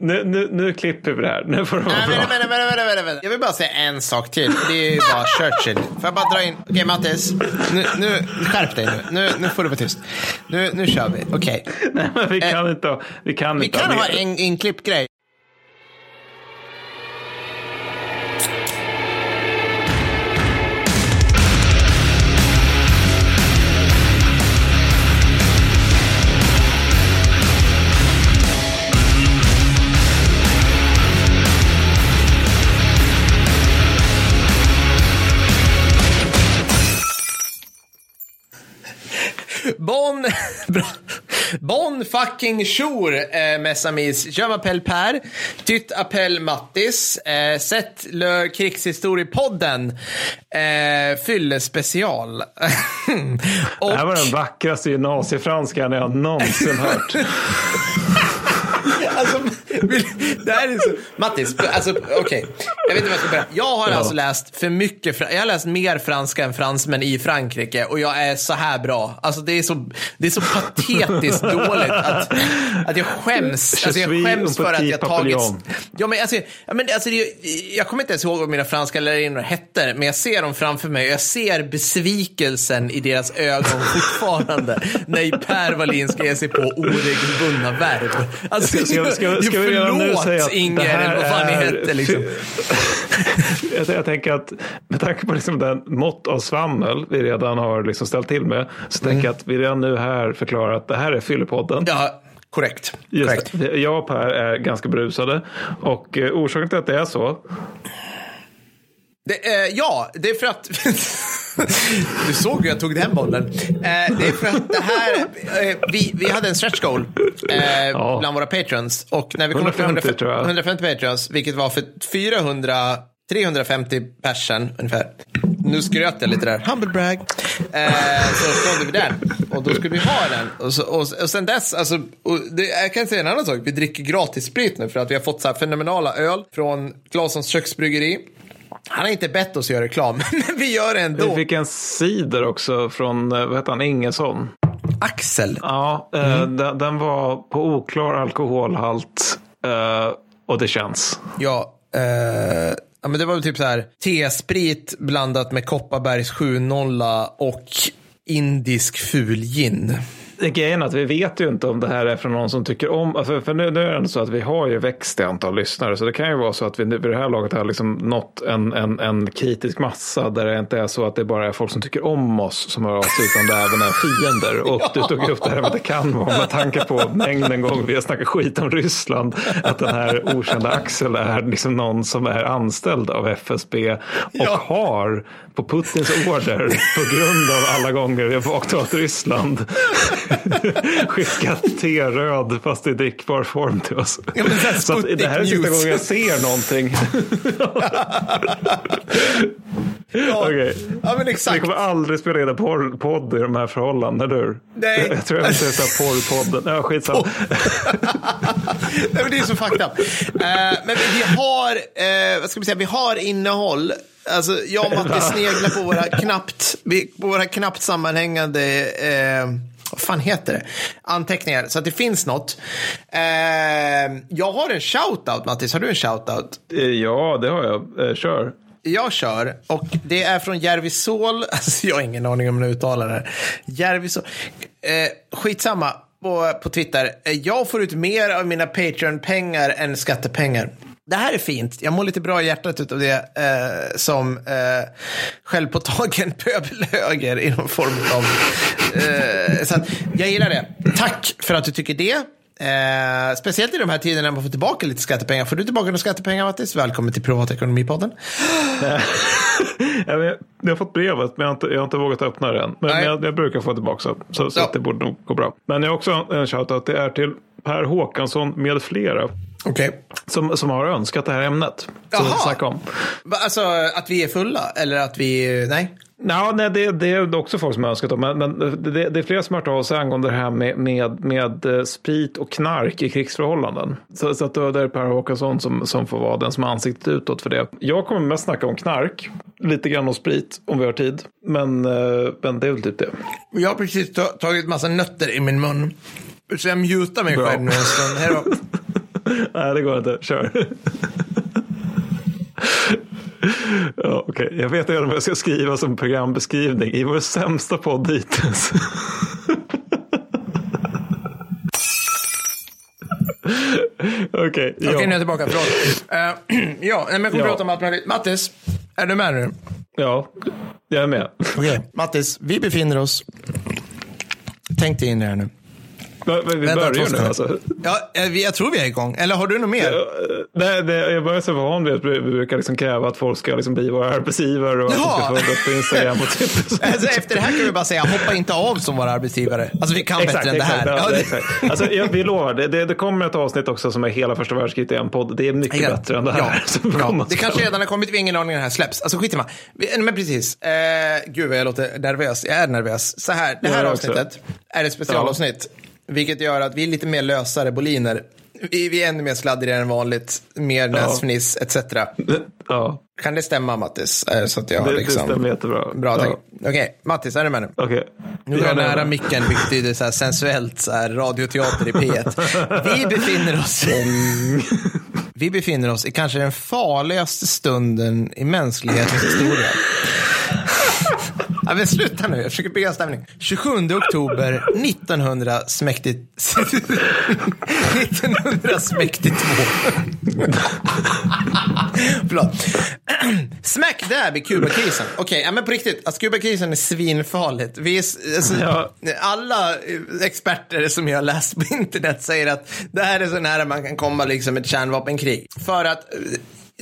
nu, nu, nu klipper vi det här. Nu får det vara Nej, bra. vänta, vänta, vänta. Jag vill bara säga en sak till. Det är ju bara Churchill. Får jag bara dra in? Okej, Mattis. Nu, nu, skärp dig nu. nu. Nu får du vara tyst. Nu, nu kör vi. Okej. Nej, men vi kan inte ha, vi kan Vi inte kan ha mer. en inklippt grej. Bra. bon fucking jour, eh, mes amis. Je m'appelle Per. Tytt appell Mattis. Eh, sett le krigshistoriepodden. Eh, fyllespecial. Det Och här var den vackraste gymnasiefranskan jag någonsin hört. Det här är så... Mattis, alltså okej. Jag vet inte vad jag ska börja. Jag har alltså läst för mycket, jag har läst mer franska än fransmän i Frankrike och jag är så här bra. Alltså det är så, det är så patetiskt dåligt att, att jag skäms. Alltså, jag skäms för att jag tagit... Ja, men alltså, ja, men alltså det, jag kommer inte ens ihåg vad mina franska lärarinnor hette, men jag ser dem framför mig och jag ser besvikelsen i deras ögon fortfarande när Per Wallin ska ge sig på oregelbundna verb. Alltså, Ska, ska, ska, ska vi redan nu säga att Inger, det här vad fan är... hette liksom. jag, jag tänker att med tanke på liksom den mått av svammel vi redan har liksom ställt till med så tänker jag att vi redan nu här förklarar att det här är Fyllepodden. Ja, korrekt. Just korrekt. det. Jag och Per är ganska berusade och eh, orsaken till att det är så Det, eh, ja, det är för att... du såg hur jag tog den bollen. Eh, det är för att det här... Eh, vi, vi hade en stretch goal eh, Ja. bland våra patrons. Och när vi kom upp till 150 150, tror jag. 150 patrons, vilket var för 400... 350 person ungefär. Nu skröt jag lite där. Humble brag. Eh, så sålde vi den. Och då skulle vi ha den. Och, så, och, och sen dess, alltså, det, jag kan säga en annan sak. Vi dricker gratis sprit nu för att vi har fått så här fenomenala öl från Claessons köksbryggeri. Han har inte bett oss göra reklam, men vi gör det ändå. Vi fick en cider också från, eh, vad heter han, Ingesson. Axel. Ja, eh, den, den var på oklar alkoholhalt eh, och det känns. Ja, eh, ja, men det var väl typ så här T-sprit blandat med Kopparbergs 7-0 och indisk fulgin. Grejen är att vi vet ju inte om det här är från någon som tycker om, alltså, för nu, nu är det så att vi har ju växt i antal lyssnare, så det kan ju vara så att vi vid det här laget har liksom nått en, en, en kritisk massa där det inte är så att det bara är folk som tycker om oss som hör av sig, utan det även är fiender. Och du tog upp det här med att det kan vara, med tanke på mängden gånger vi har snackat skit om Ryssland, att den här okända Axel är liksom någon som är anställd av FSB och Ja. har på Putins order, på grund av alla gånger vi har baktalat Ryssland, skickat te-röd fast i drickbar form till oss. Ja, det så det här är sista gången jag ser någonting. Ja, Okej. ja men Vi exakt. kommer aldrig spela in en porrpodd i de här förhållandena, eller hur? Nej. Jag tror jag vill säga porrpodden. Ja, skitsamma. Nej, men det är så fucked up. Eh, men vi har, eh, vad ska vi säga, vi har innehåll. Alltså, jag och Matti sneglar på våra knappt, vi- på våra knappt sammanhängande, eh, vad fan heter det? Anteckningar, så att det finns något. Eh, jag har en shoutout, Mattis. Har du en shoutout? Eh, Ja, det har jag. Eh, Kör. Jag kör och det är från Järvisol. Alltså jag har ingen aning om hur man uttalar det här. Järvisol. Eh, skitsamma på, på Twitter. Eh, Jag får ut mer av mina Patreon-pengar än skattepengar. Det här är fint. Jag mår lite bra i hjärtat utav det eh, som eh, självpåtagen pöbelhöger i någon form av... Eh, så att jag gillar det. Tack för att du tycker det. Eh, speciellt i de här tiderna när man får tillbaka lite skattepengar. Får du tillbaka några skattepengar Mattis? Välkommen till Privatekonomipodden. Jag jag har fått brevet, men jag har inte, jag har inte vågat öppna det än. Men jag, jag brukar få tillbaka så, så, så Ja. att det borde nog gå bra. Men jag har också en shoutout. Det är till Per Håkansson med flera Okej. som, som har önskat det här ämnet. Som Jaha. vi om. Alltså att vi är fulla eller att vi, nej? Ja, nej, det, det är också folk som har önskat dem. Men, men det, det är flera som har hört av sig angående det här med, med, med eh, sprit och knark i krigsförhållanden. Så, så att då är det Per Håkansson som, som får vara den som har ansiktet utåt för det. Jag kommer mest snacka om knark, lite grann om sprit om vi har tid. Men, eh, men det är väl typ det. Jag har precis ta- tagit massa nötter i min mun. Så jag mutar mig Bra. själv nu en stund. Nej, det går inte. Kör. Ja, okay. jag vet redan vad jag ska skriva som programbeskrivning i vår sämsta podd hittills. Okej, okay, ja. Okej, nu är jag tillbaka. Förlåt. Uh, ja, men jag kommer ja. prata om allt möjligt. Mattis, är du med nu? Ja, jag är med. Okej, okay. Mattis, vi befinner oss... Tänk dig in i det här nu. Vi Vänta, börjar nu alltså. Ja, eh, jag tror vi är igång. Eller har du något mer? Nej, det, jag börjar så van vid att vi brukar liksom kräva att folk ska liksom bli våra arbetsgivare och ja. att vi ska upp på Instagram och Twitter. Alltså, efter det här kan vi bara säga, hoppa inte av som våra arbetsgivare. Alltså vi kan exakt, bättre än det här. Ja, ja, Alltså, jag, vi lovar, det, det, det, kommer ett avsnitt också som är hela första världskriget i en podd. Det är mycket ja. bättre än det här. Ja. Det kanske redan har kommit, vi har ingen aning när det här släpps. Alltså skit i Men precis, eh, gud vad jag låter nervös. Jag är nervös. Så här, det här avsnittet är ett specialavsnitt. Vilket gör att vi är lite mer lösare boliner. Vi, vi är ännu mer sladdriga än vanligt. Mer näsfniss etc. Ja. Kan det stämma Mattis? Så att jag det, liksom... det stämmer jättebra. Bra ja. Okej, okay. Mattis, är du med nu? Okej. Okay. Nu är jag nära micken, vilket betyder så här sensuellt så här, radioteater i P1. Vi befinner oss... vi befinner oss i kanske den farligaste stunden i mänsklighetens historia. Ja, men sluta nu, jag försöker bygga stämning. 27 oktober 1900 smäktigt... 1962. Förlåt. Smack dab i Kubakrisen. Okej, okay, ja, men på riktigt. Alltså, Kubakrisen är svinfarligt. Vi är, alltså, ja. Alla experter som jag läst på internet säger att det här är så nära man kan komma liksom ett kärnvapenkrig. För att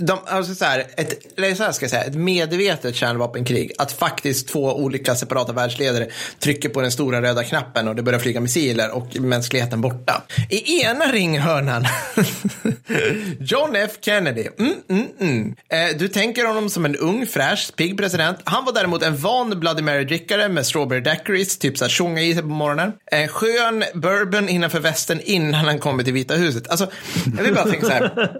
de, alltså så här, ett, eller så här ska jag säga, ett medvetet kärnvapenkrig. Att faktiskt två olika separata världsledare trycker på den stora röda knappen och det börjar flyga missiler och mänskligheten borta. I ena ringhörnan, John F Kennedy. Mm, mm, mm. Eh, du tänker honom som en ung, fräsch, pigg president. Han var däremot en van Bloody Mary-drickare med strawberry daiquiris, typ så här tjonga i sig på morgonen. En skön bourbon innanför västen innan han kommer till Vita huset. Alltså, jag vill bara tänka så här.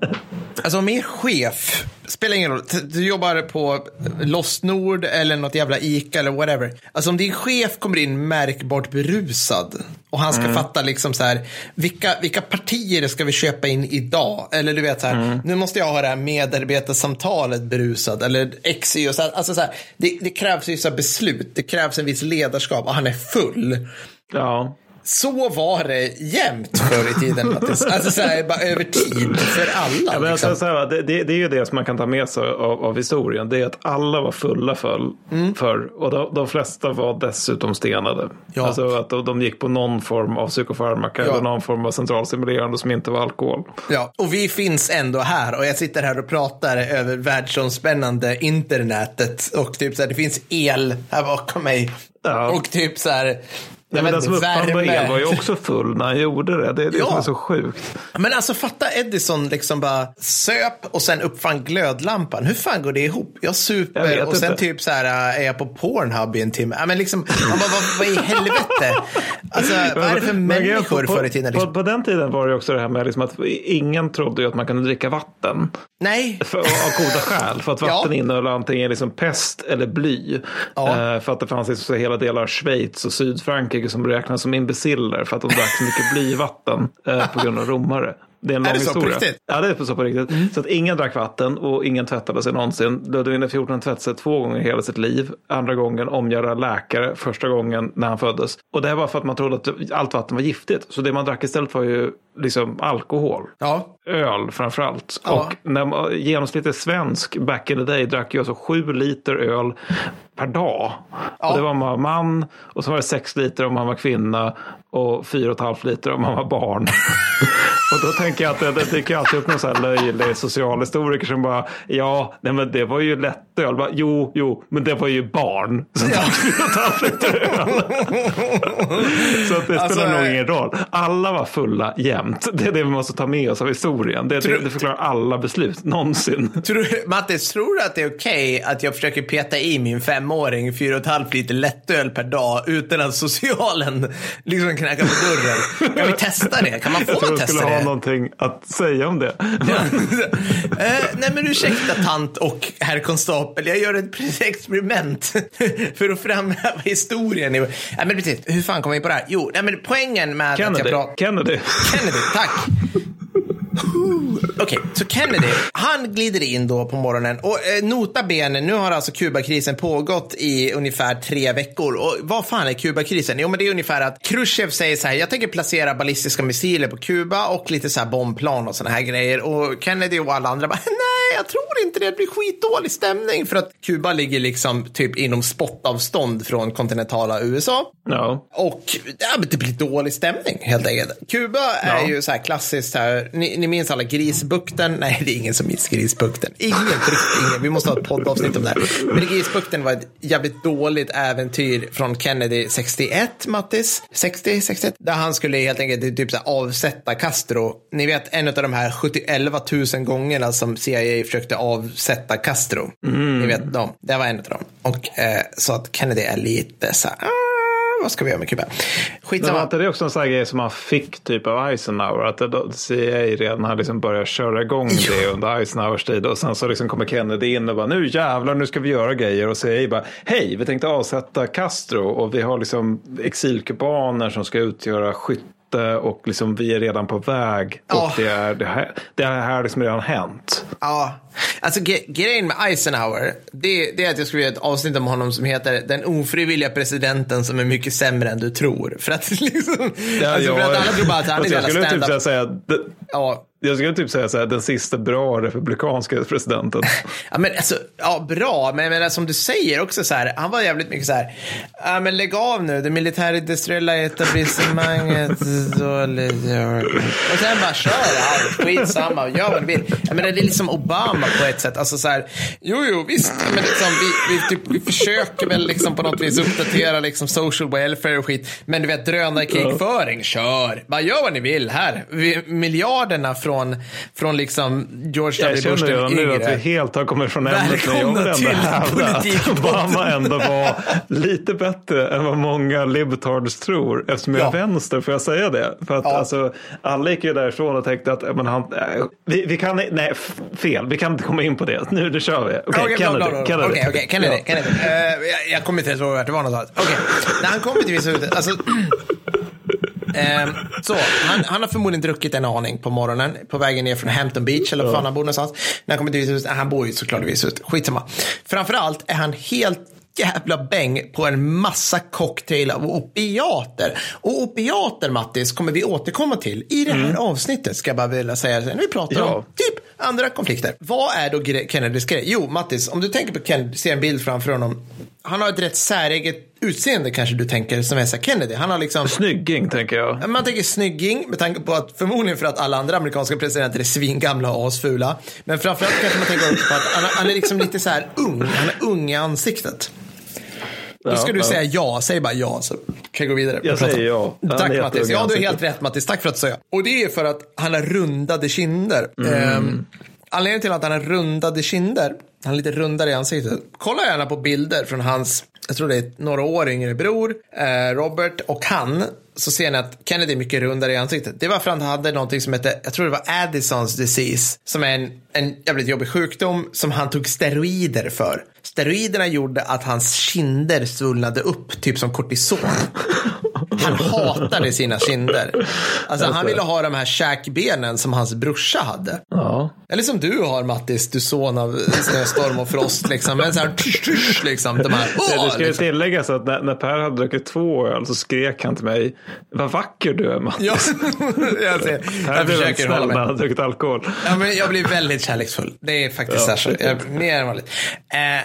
Alltså mer chef chef, spelar ingen roll, du jobbar på Lostnord eller något jävla ICA eller whatever. Alltså om din chef kommer in märkbart berusad och han ska mm. fatta liksom så här, vilka, vilka partier ska vi köpa in idag? Eller du vet så här, mm. nu måste jag ha det här medarbetarsamtalet berusad eller XY och så här, alltså så här, det, det krävs vissa beslut, det krävs en viss ledarskap och han är full. Ja så var det jämt förr i tiden. alltså så här, bara över tid för alla. Ja, men liksom. så här, det, det, är ju det som man kan ta med sig av, av historien. Det är att alla var fulla för, mm. för och de, de, flesta var dessutom stenade. Ja. Alltså att de, de gick på någon form av psykofarmaka ja. eller någon form av centralstimulerande som inte var alkohol. Ja, och vi finns ändå här och jag sitter här och pratar över världsomspännande internetet och typ så här, det finns el här bakom mig. Ja. Och typ så här, Nej, men den som uppfann el var ju också full när han gjorde det. Det är det ja. som är så sjukt. Men alltså fatta Edison liksom bara söp och sen uppfann glödlampan. Hur fan går det ihop? Jag super jag och sen inte. typ så här äh, är jag på Pornhub i en timme. Ja, men liksom, man bara, vad, vad i helvete? Alltså, vad är det för människor förr i tiden? Liksom? På, på, den tiden var det också det här med liksom att ingen trodde ju att man kunde dricka vatten. Nej. För, av goda skäl. För att vatten ja. innehöll antingen liksom pest eller bly. Ja. Uh, för att det fanns liksom hela delar av Schweiz och Sydfrankrike som räknas som imbeciller för att de drack så mycket blyvatten uh, på grund av romare. Det är en lång är det historia. så på riktigt? Ja, det är så på riktigt. Mm. Så att ingen drack vatten och ingen tvättade sig någonsin. Ludvig XIV tvättade sig två gånger i hela sitt liv. Andra gången omgöra läkare, första gången när han föddes. Och det var för att man trodde att allt vatten var giftigt. Så det man drack istället var ju liksom alkohol. Ja. Öl framför allt. Ja. Och när genomsnittet svensk back in the day drack ju alltså sju liter öl per dag. Ja. Och det var om man var man och så var det sex liter om man var kvinna och fyra och ett halvt liter om man var barn. och då tänker jag att det, det dyker alltid upp någon sån här löjlig socialhistoriker som bara ja, nej men det var ju lättöl. Bara, jo, jo, men det var ju barn som ja. liter öl. så att det alltså, spelar nog ingen roll. Alla var fulla jämt. Det är det vi måste ta med oss av historien. Det, tror, det, förklarar alla beslut någonsin. Tror, Mattis, tror du att det är okej okay att jag försöker peta i min femåring fyra och ett halvt liter lättöl per dag utan att socialen liksom knacka på dörren. Kan vi testa det? Kan man få testa det? Jag skulle ha någonting att säga om det. eh, nej men ursäkta tant och herr konstapel. Jag gör ett experiment för att framhäva historien. Nej, men precis, hur fan kom vi på det här? Jo, nej, men poängen med Kennedy. att jag pratar... Kennedy. Kennedy, tack. okej, så Kennedy, han glider in då på morgonen och eh, nota bene, nu har alltså Kubakrisen pågått i ungefär tre veckor. Och vad fan är Kubakrisen? Jo, men det är ungefär att Khrushchev säger så här, jag tänker placera ballistiska missiler på Kuba och lite så här bombplan och såna här grejer. Och Kennedy och alla andra bara, nej, jag tror inte det, det blir skitdålig stämning för att Kuba ligger liksom typ inom spottavstånd från kontinentala USA. Ja. Och ja, men det blir dålig stämning helt enkelt. Kuba är Ja. ju så här klassiskt här, ni, ni minns alla Grisbukten? Nej, det är ingen som minns Grisbukten. Ingen, riktigt ingen. Vi måste ha ett poddavsnitt om det här. Men Grisbukten var ett jävligt dåligt äventyr från Kennedy 61, Mattis. 60, 61. Där han skulle helt enkelt typ så här, avsätta Castro. Ni vet en av de här 71 000 gångerna som CIA försökte avsätta Castro. Ni vet dem. Det var en av dem. Och eh, så att Kennedy är lite så här, "Ah, vad ska vi göra med Kuba? Men var Skitsamma. inte det också en sån här grej som man fick typ av Eisenhower? Att det, CIA redan hade liksom börjat köra igång det under Eisenhowers tid. Och sen så liksom kommer Kennedy in och bara nu jävlar nu ska vi göra grejer. Och CIA bara hej vi tänkte avsätta Castro och vi har liksom exilkubaner som ska utgöra skytte. Och liksom vi är redan på väg. Ja. Och det är det här, det är här liksom redan hänt. Ja, alltså grejen med Eisenhower, det, det är att jag skulle göra ett avsnitt om honom som heter Den ofrivilliga presidenten som är mycket sämre än du tror. För att liksom, alltså för att alla tror bara att han är Alltså, jag skulle typ säga, säga Ja, jag skulle typ säga så här, den sista bra republikanska presidenten. Ja, men alltså, ja, bra, men jag menar, som du säger också så här, han var jävligt mycket så här, ja men lägg av nu, det militärindustriella etablissemanget, dåligt. Och sen bara kör allt, skitsamma, gör vad du vill. Jag menar, det är liksom Obama på ett sätt, alltså så här, jo, jo, visst, men liksom, vi, vi, typ, vi försöker väl liksom på något vis uppdatera liksom social welfare och skit, men du vet, drönarkrigföring, kör, bara gör vad ni vill här. Vi, miljarderna från, från liksom George Jag W. Bush känner den redan nu att vi helt har kommit från ämnet. Jag Välkomna ändå till hävda att. Obama ändå var lite bättre än vad många libtards tror. Eftersom jag är Ja. vänster får jag säga det. För att Ja. alltså, alla gick ju därifrån och tänkte att men han, äh, vi, vi kan, nej fel, vi kan inte komma in på det. Nu det kör vi. Okej, Kennedy. Kennedy. Kennedy. Ja. Kennedy. Jag, jag kommer inte ens ihåg vart det var någonstans. Okej, när han kommer till Vita huset, alltså. Ehm, så, han, han har förmodligen druckit en aning på morgonen på vägen ner från Hampton Beach eller var fan han bor någonstans. När han kommer till Vita huset, han bor ju såklart i Vita huset, skitsamma. Framförallt är han helt jävla bäng på en massa cocktail av opiater. Och opiater, Mattis, kommer vi återkomma till i det här avsnittet, ska jag bara vilja säga. När vi pratar Ja. om typ andra konflikter. Vad är då Kennedys grej? Jo, Mattis, om du tänker på Kennedy, ser en bild framför honom. Han har ett rätt säreget utseende kanske du tänker som här Kennedy. Han har liksom Snygging tänker jag. man tänker snygging med tanke på att förmodligen för att alla andra amerikanska presidenter är svingamla och asfula. Men framförallt kanske man tänker på att han, han är liksom lite så här ung. Han är ung i ansiktet. Då ska Ja, du ja. säga ja. Säg bara ja så kan jag gå vidare. Jag säger ja. Han Tack Mattis. Ja, du är helt rätt Mattis. Tack för att du sa ja. Och det är för att han har rundade kinder. Mm. Ehm, anledningen till att han har rundade kinder, han är lite rundare i ansiktet. Kolla gärna på bilder från hans, jag tror det är några år yngre bror, eh, Robert och han. Så ser ni att Kennedy är mycket rundare i ansiktet. Det var för att han hade någonting som hette, jag tror det var Addisons disease. Som är en, en jävligt jobbig sjukdom som han tog steroider för. Steroiderna gjorde att hans kinder svullnade upp, typ som kortison. Han hatade sina kinder. Alltså han ville ha de här käkbenen som hans brorsa hade. Ja. Eller som du har Mattis, du son av snöstorm och frost liksom. Men så här, tsch, tsch, liksom. De här, Det, det åh, ska liksom. tilläggas att när, när Per hade druckit två öl så skrek han till mig Vad vacker du är Mats. Ja, jag, ser. Jag försöker hålla när han med. hade druckit alkohol. Ja, men jag blir väldigt kärleksfull. Det är faktiskt Ja, så. Jag, mer än vanligt. Eh, eh,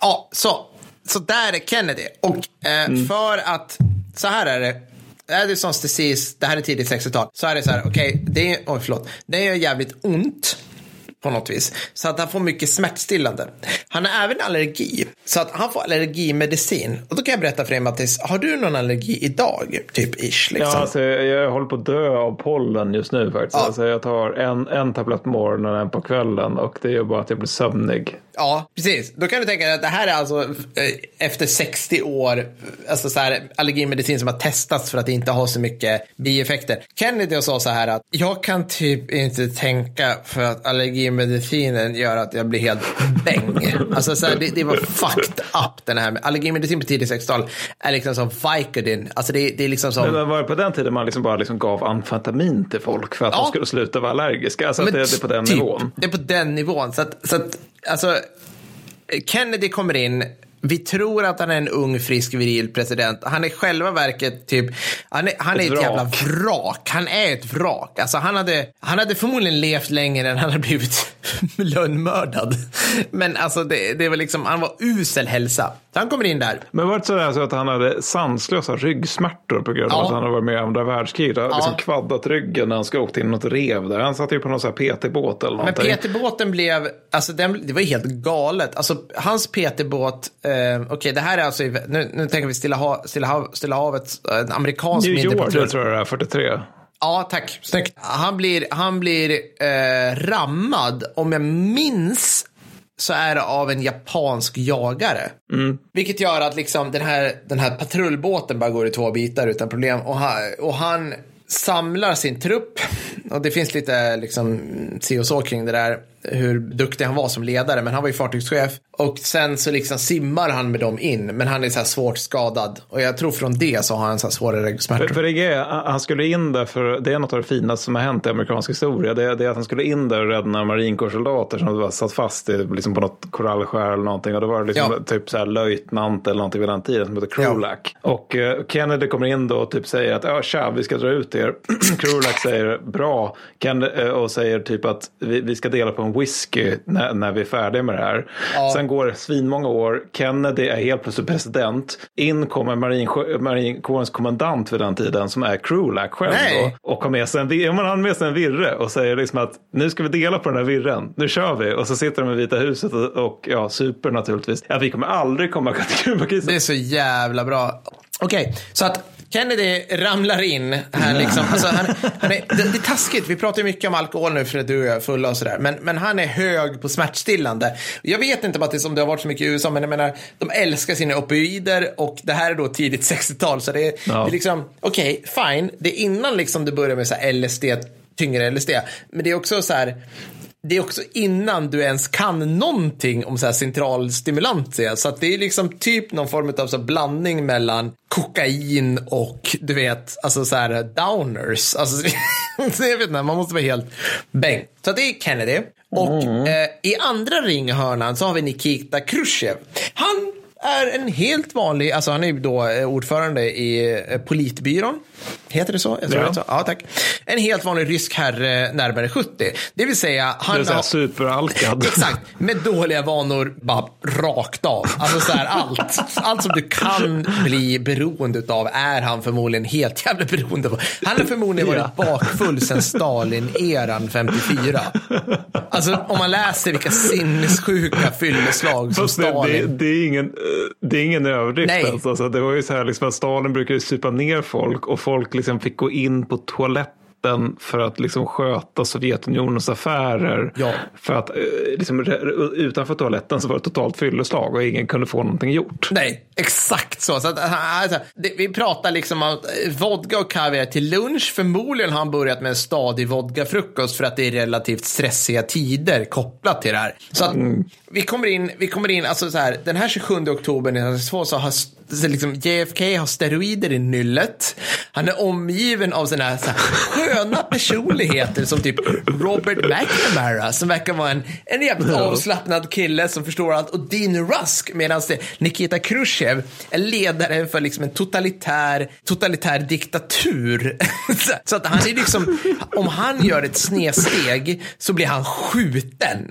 ja, så. Så där är Kennedy. Och eh, Mm. för att, så här är det. Addisons disease, det här är tidigt 60-tal. Så är det så här, okej, det är, oj förlåt, det är jävligt ont på något vis. Så att han får mycket smärtstillande. Han har även allergi. Så att han får allergimedicin. Och då kan jag berätta för dig Mattis, har du någon allergi idag? Typ ish liksom. Ja, alltså, jag, jag håller på att dö av pollen just nu faktiskt. Ja. Alltså, jag tar en, en tablett på morgonen och en på kvällen och det gör bara att jag blir sömnig. Ja, precis. Då kan du tänka dig att det här är alltså eh, efter 60 år, alltså så här, allergimedicin som har testats för att inte har så mycket bieffekter. Kennedy sa så här att jag kan typ inte tänka för att allergimedicin allergimedicinen gör att jag blir helt bäng. alltså så här, det, det var fucked up den här. Allergimedicin på tidigt 60-tal är liksom som Vicodin. Alltså det, det är liksom som... Men var det på den tiden man liksom bara liksom gav amfetamin till folk för att ja. de skulle sluta vara allergiska? Alltså det är på den typ, nivån? Det är på den nivån. Så att, så att alltså, Kennedy kommer in vi tror att han är en ung, frisk, viril president. Han är själva verket typ, han är, han är ett, ett jävla vrak. Han är ett vrak. Alltså han hade, han hade förmodligen levt längre än han hade blivit lönnmördad. Men alltså det, det var liksom, han var usel hälsa. Han kommer in där. Men var det sådär så att han hade sanslösa ryggsmärtor på grund av ja. att han hade varit med i andra världskriget? Ja. Liksom kvaddat ryggen när han ska åka till något rev där. Han satt ju på någon sån här PT-båt eller någonting. Men PT-båten blev, alltså den, det var helt galet. Alltså hans PT-båt, eh, okej okay, det här är alltså, nu, nu tänker vi Stilla, ha, Stilla, hav, Stilla havet, en amerikansk New York, tror jag det är, 43. Ja, tack. Snyggt. Han blir, han blir eh, rammad, om jag minns så är det av en japansk jagare. Mm. Vilket gör att liksom den här, den här patrullbåten bara går i två bitar utan problem. Och han, och han samlar sin trupp. Och det finns lite liksom si och så kring det där hur duktig han var som ledare, men han var ju fartygschef. Och sen så liksom simmar han med dem in, men han är så här svårt skadad. Och jag tror från det så har han så här svåra ryggsmärtor. För, för det är, han skulle in där, för det är något av det finaste som har hänt i amerikansk historia. Det är, det är att han skulle in där och rädda några marinkårssoldater som var satt fast i, liksom på något korallskär eller någonting. Och då var det liksom ja. typ så här löjtnant eller någonting vid den tiden som heter Krolak. Ja. Och uh, Kennedy kommer in då och typ säger att ja, tja, vi ska dra ut er. Krolak säger bra Kennedy, uh, och säger typ att vi, vi ska dela på en whisky när, när vi är färdiga med det här. Ja. Sen går svinmånga år. Kennedy är helt plötsligt president. In kommer marinkårens kommandant vid den tiden som är Krulak själv. Då, och har med, sig en, ja, man har med sig en virre och säger liksom att nu ska vi dela på den här virren. Nu kör vi. Och så sitter de i Vita huset och, och ja, super naturligtvis. Ja, vi kommer aldrig komma till Kubakrisen. Det är så jävla bra. Okej, okay, så att Kennedy ramlar in här liksom. Alltså, han, han är, det, det, är taskigt, vi pratar mycket om alkohol nu för att du och jag är fulla och sådär. Men, men han är hög på smärtstillande. Jag vet inte bara om det har varit så mycket i USA, men jag menar, de älskar sina opioider och det här är då tidigt 60-tal. Så det är, ja. det är liksom, okej, okay, fine. Det är innan liksom du börjar med så LSD tyngre LSD. Men det är också så här, det är också innan du ens kan någonting om så här centralstimulantia. Så att det är liksom typ någon form av så blandning mellan kokain och du vet, alltså så här downers. Alltså, jag vet inte, man måste vara helt bäng. Så det är Kennedy. Och mm. eh, i andra ringhörnan så har vi Nikita Khrushchev. Han är en helt vanlig, alltså han är ju då eh, ordförande i eh, politbyrån. Heter det så? Jag tror ja. så. ja, tack. En helt vanlig rysk herre närmare 70. Det vill säga, han det är har... superalkad. Exakt, med dåliga vanor bara rakt av. Alltså så här, allt. Allt som du kan bli beroende av är han förmodligen helt jävla beroende av. Han har förmodligen varit ja. bakfull sedan Stalin-eran 54. Alltså om man läser vilka sinnessjuka fylleslag som Stalin... Det, det, är ingen, det är ingen överdrift. Nej. Alltså. Det var ju så här liksom att Stalin brukade supa ner folk och folk liksom fick gå in på toaletten för att liksom sköta Sovjetunionens affärer. Ja. För att eh, liksom, utanför toaletten så var det totalt fylleslag och ingen kunde få någonting gjort. Nej, exakt så. så att, eh, alltså, det, vi pratar liksom om eh, vodka och kaviar till lunch. Förmodligen har han börjat med en stadig vodkafrukost för att det är relativt stressiga tider kopplat till det här. Så att, mm. vi kommer in, vi kommer in, alltså så här, den här 27 oktober 1992 så har liksom, JFK har steroider i nyllet. Han är omgiven av sådana här, så här sköna personligheter som typ Robert McNamara som verkar vara en, en jävligt avslappnad kille som förstår allt och Dean Rusk medan Nikita Khrushchev är ledare för liksom en totalitär, totalitär diktatur. så att han är liksom, om han gör ett snedsteg så blir han skjuten.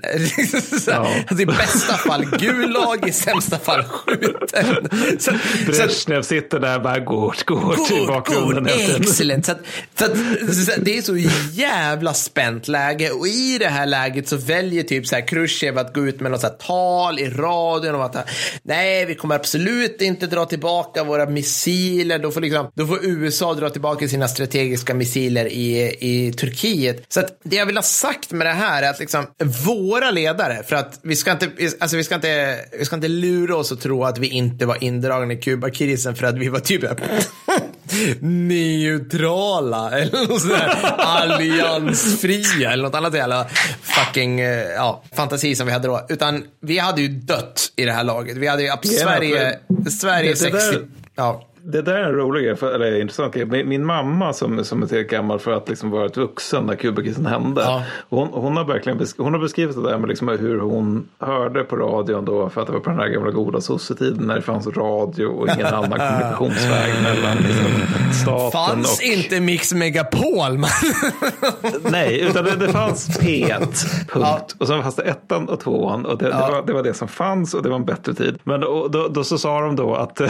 ja. alltså, I bästa fall gulag, i sämsta fall skjuten. Så, Brezhnev sitter där och bara går, går till bakgrunden. Excellent. Så, att, så, att, så att det är så jävla spänt läge och i det här läget så väljer typ så här Khrushchev att gå ut med något så tal i radion om att nej, vi kommer absolut inte dra tillbaka våra missiler. Då får, liksom, då får USA dra tillbaka sina strategiska missiler i, i Turkiet. Så att det jag vill ha sagt med det här är att liksom våra ledare, för att vi ska inte, alltså vi ska inte, vi ska inte lura oss och tro att vi inte var indragna i Kubakrisen för att vi var typ neutrala eller något sånt där alliansfria eller något annat jävla fucking eh, ja, fantasi som vi hade då. Utan vi hade ju dött i det här laget. Vi hade ju absolut Sverige, Sverige det- det där- 60. Ja. Det där är en rolig grej, för, eller intressant grej. Min, min mamma som, som är tillräckligt gammal för att liksom varit vuxen när Kubakrisen hände. Ja. Hon, hon, har verkligen besk- hon har beskrivit det där med liksom hur hon hörde på radion då. För att det var på den här gamla goda sossetiden när det fanns radio och ingen annan kommunikationsväg mellan liksom, staten Fanns och... inte Mix Megapol. man. Nej, utan det, det fanns P1, punkt. Ja. Och sen fanns det ettan och tvåan. Och det, Ja. det, var, det var det som fanns och det var en bättre tid. Men då, då, då så sa de då att,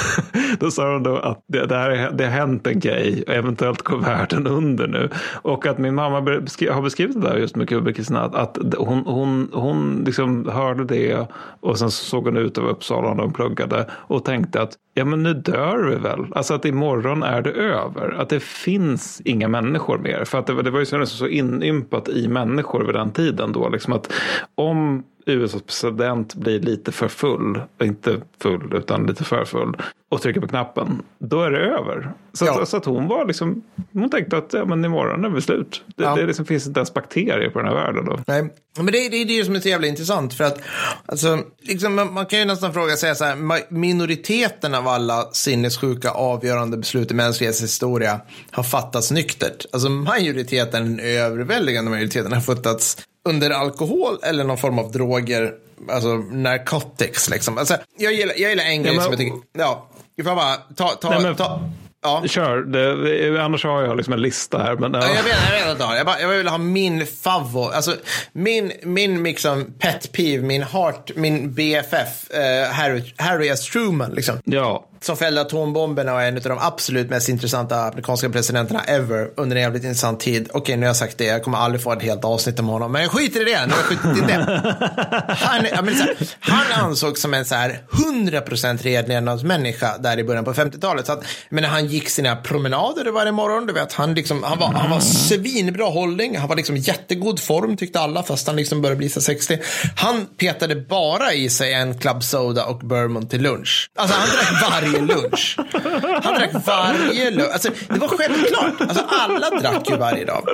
då sa de då att det, det, här, är- det har hänt en grej och eventuellt går världen under nu. Och att min mamma beskri- har beskrivit det där just med Kubrickisen. Att, att hon, hon, hon liksom hörde det och sen såg hon ut över Uppsala när hon pluggade och tänkte att ja men nu dör vi väl. Alltså att imorgon är det över. Att det finns inga människor mer. För att det, var- det var ju så, så inympat i människor vid den tiden då. Liksom att om USAs president blir lite för full, inte full utan lite för full och trycker på knappen, då är det över. Så, Ja. att, så att hon var liksom, hon tänkte att ja, men imorgon är vi slut. Det, Ja. det liksom finns inte ens bakterier på den här världen då. Nej, men det, det är det som är så jävla intressant. För att, alltså, liksom, man, man kan ju nästan fråga sig så här, minoriteten av alla sinnessjuka avgörande beslut i mänsklighetens historia har fattats nyktert. Alltså majoriteten, den överväldigande majoriteten har fattats under alkohol eller någon form av droger, alltså narcotics liksom. Alltså, jag, gillar, jag gillar en grej men- som jag tycker, ja, får bara ta, ta, Nej, men- ta ja. Kör, det, annars har jag liksom en lista här. Men, ja. Ja, jag vet, jag vet inte. Jag, bara, jag vill ha min favvo. Alltså, min, min liksom pet peeve, min heart, min BFF, eh, Harry, Harry S. Truman, liksom. ja, som fällde atombomberna och är en av de absolut mest intressanta amerikanska presidenterna ever under en jävligt intressant tid. Okej, nu har jag sagt det. Jag kommer aldrig få ett helt avsnitt om honom. Men jag skiter i det. Nu har jag skjutit det. Han, jag menar, här, han ansågs som en så här 100% redlevnadsmänniska där i början på 50-talet. Så att, han gick sina promenader varje morgon. Du vet, han, liksom, han, var, han var svinbra hållning. Han var liksom jättegod form tyckte alla fast han liksom började bli så 60. Han petade bara i sig en club soda och bourbon till lunch. Alltså han drack varje lunch. Han drack varje lunch. Alltså, det var självklart. Alltså, alla drack ju varje dag.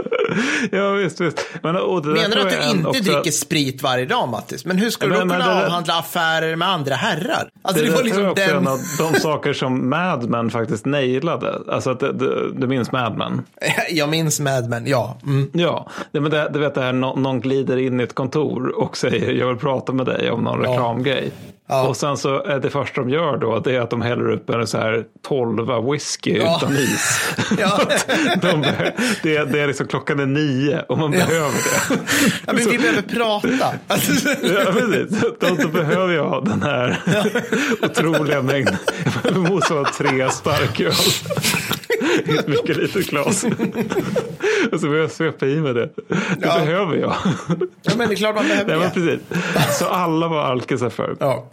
ja visst, visst. Men, Menar du att du inte också- dricker sprit varje dag, Mattis? Men hur du Men- då men kunna det avhandla affärer med andra herrar? Alltså, Det, det, var liksom jag också den... en av de saker som Mad Men faktiskt nailade. Alltså att det, det, du minns Mad Men? Jag minns Mad Men, ja. Mm. Ja, det, men det, du vet det här nå- någon glider in i ett kontor och säger jag vill prata med dig om någon Ja. reklamgrej. Ja. Och sen så är det första de gör då det är att de häller upp en så här tolva whisky Ja. utan is. Ja. de, det, det är liksom klockan är nio och man behöver det. ja, men vi behöver prata. Ja, precis. Då, då behöver jag den här otroliga mängden. Jag behöver motsvara tre starköl. I ett mycket litet glas. Och så behöver jag svepa i mig det. Det behöver jag. ja, men det är klart man behöver Nej, det. precis. Så alla var alkisar för. Ja.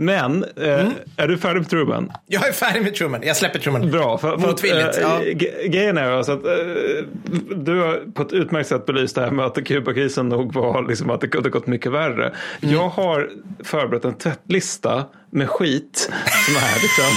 Men, eh, är du färdig med Truman? Jag är färdig med Truman. Jag släpper Truman. Bra. För, för Motvilligt, eh, ja. ge- Grejen är alltså att eh, du har på ett utmärkt sätt belyst det här med att Kubakrisen nog var liksom att det kunde gått mycket värre. Mm. Jag har förberett en tvättlista med skit som är liksom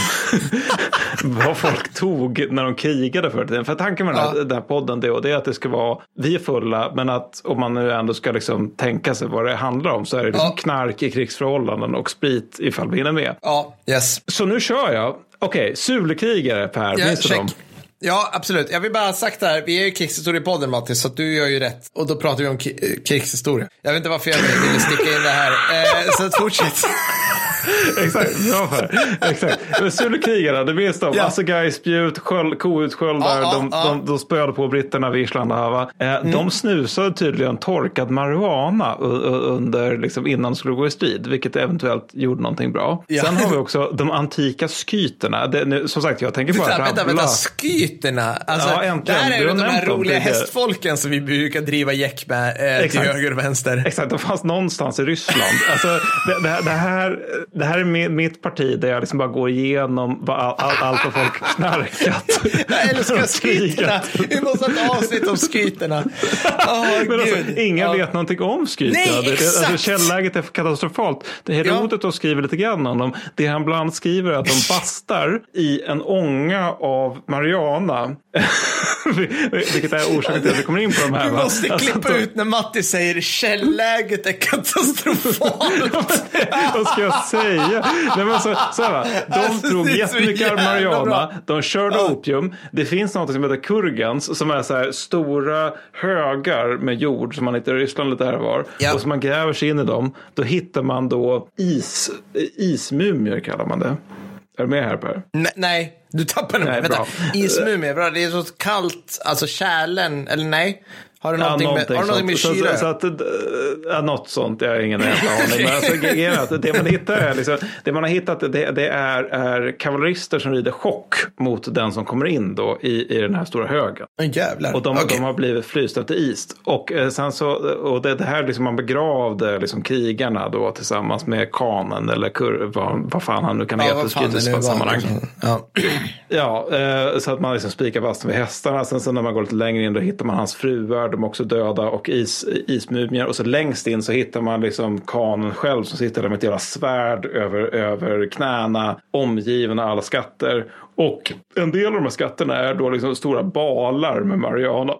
vad folk tog när de krigade förr i tiden. För tanken med den, här, Ja. den här podden det, och det är att det ska vara, vi är fulla, men att om man nu ändå ska liksom tänka sig vad det handlar om så är det liksom Ja. knark i krigsförhållanden och sprit ifall vi hinner med. Ja, yes. Så nu kör jag. Okej, Sulekrigare Per, Ja, minns du dem? Ja, absolut. Jag vill bara ha sagt det här. Vi är ju krigshistoriepodden, Mattis, så du gör ju rätt. Och då pratar vi om eh, krigshistoria. Jag vet inte varför jag ville sticka in det här. Eh, så fortsätt. Exakt, bra. Exakt. Men Sulekrigare, det minns de. Ja. Assegaispjut, sköld, koutsköldar, ja, de, ja. de, de spöade på britterna vid Islandahava. Eh, Mm. De snusade tydligen torkad marijuana under, liksom, innan de skulle gå i strid, vilket eventuellt gjorde någonting bra. Ja. Sen har vi också de antika skyterna. Det, nu, som sagt, jag tänker bara Vänta, vänta, rabbla. vänta. Skyterna. Alltså, Ja, äntligen. Där är det de här roliga hästfolken som vi brukar driva gäck med eh, till höger och vänster. Exakt, de fanns någonstans i Ryssland. Alltså, det, det, det här, det här är mitt parti där jag liksom bara går igenom all, all, allt vad folk knarkat. Jag älskar skryterna. Vi måste ha ett avsnitt om skryterna. Oh, Men alltså, ingen ja. vet någonting om skryterna. Nej, Det- exakt. Alltså, källläget är katastrofalt. Det här Ja. skriver lite grann om dem. Det han bland annat skriver är att de bastar i en ånga av marijuana. Vilket är orsaken till att vi kommer in på de här. Va? måste Alltså, klippa de- ut när Matti säger källäget är katastrofalt. Vad ska jag säga? Nej, men så, så här, va. de Alltså, så jättemycket marijuana. De körde Ja. opium. Det finns något som heter kurgans som är så här stora högar med jord som man hittar i Ryssland lite här och var. Ja. Och så man gräver sig in i dem. Då hittar man då is, ismumier kallar man det. Är du med här Per? Nej, nej, du tappade mig. Nej, Vänta. Ismumie, bra. Det är så kallt, alltså kärlen, eller nej? Har du någonting, med, har du någonting med syre? Så, så att, ja, något sånt, jag har ingen jävla aning. Men alltså, grejen det man hittar är liksom, det man har hittat det, det är, är kavallerister som rider chock mot den som kommer in då i, i den här stora högen. Åh, jävlar. Och de, Okej. de har blivit frysta till is. Och, eh, sen så, och det, det här liksom man begravde liksom krigarna då tillsammans med kanen eller kur, vad, vad fan han nu kan ja, heta i sammanhang. Ja. Ja, eh, så att man liksom spikar fast vid hästarna. Sen så när man går lite längre in då hittar man hans fruar, de är också döda och is, ismumier. Och så längst in så hittar man liksom kanen själv som sitter där med ett jävla svärd över, över knäna, omgiven av alla skatter. Och en del av de här skatterna är då liksom stora balar med marijuana.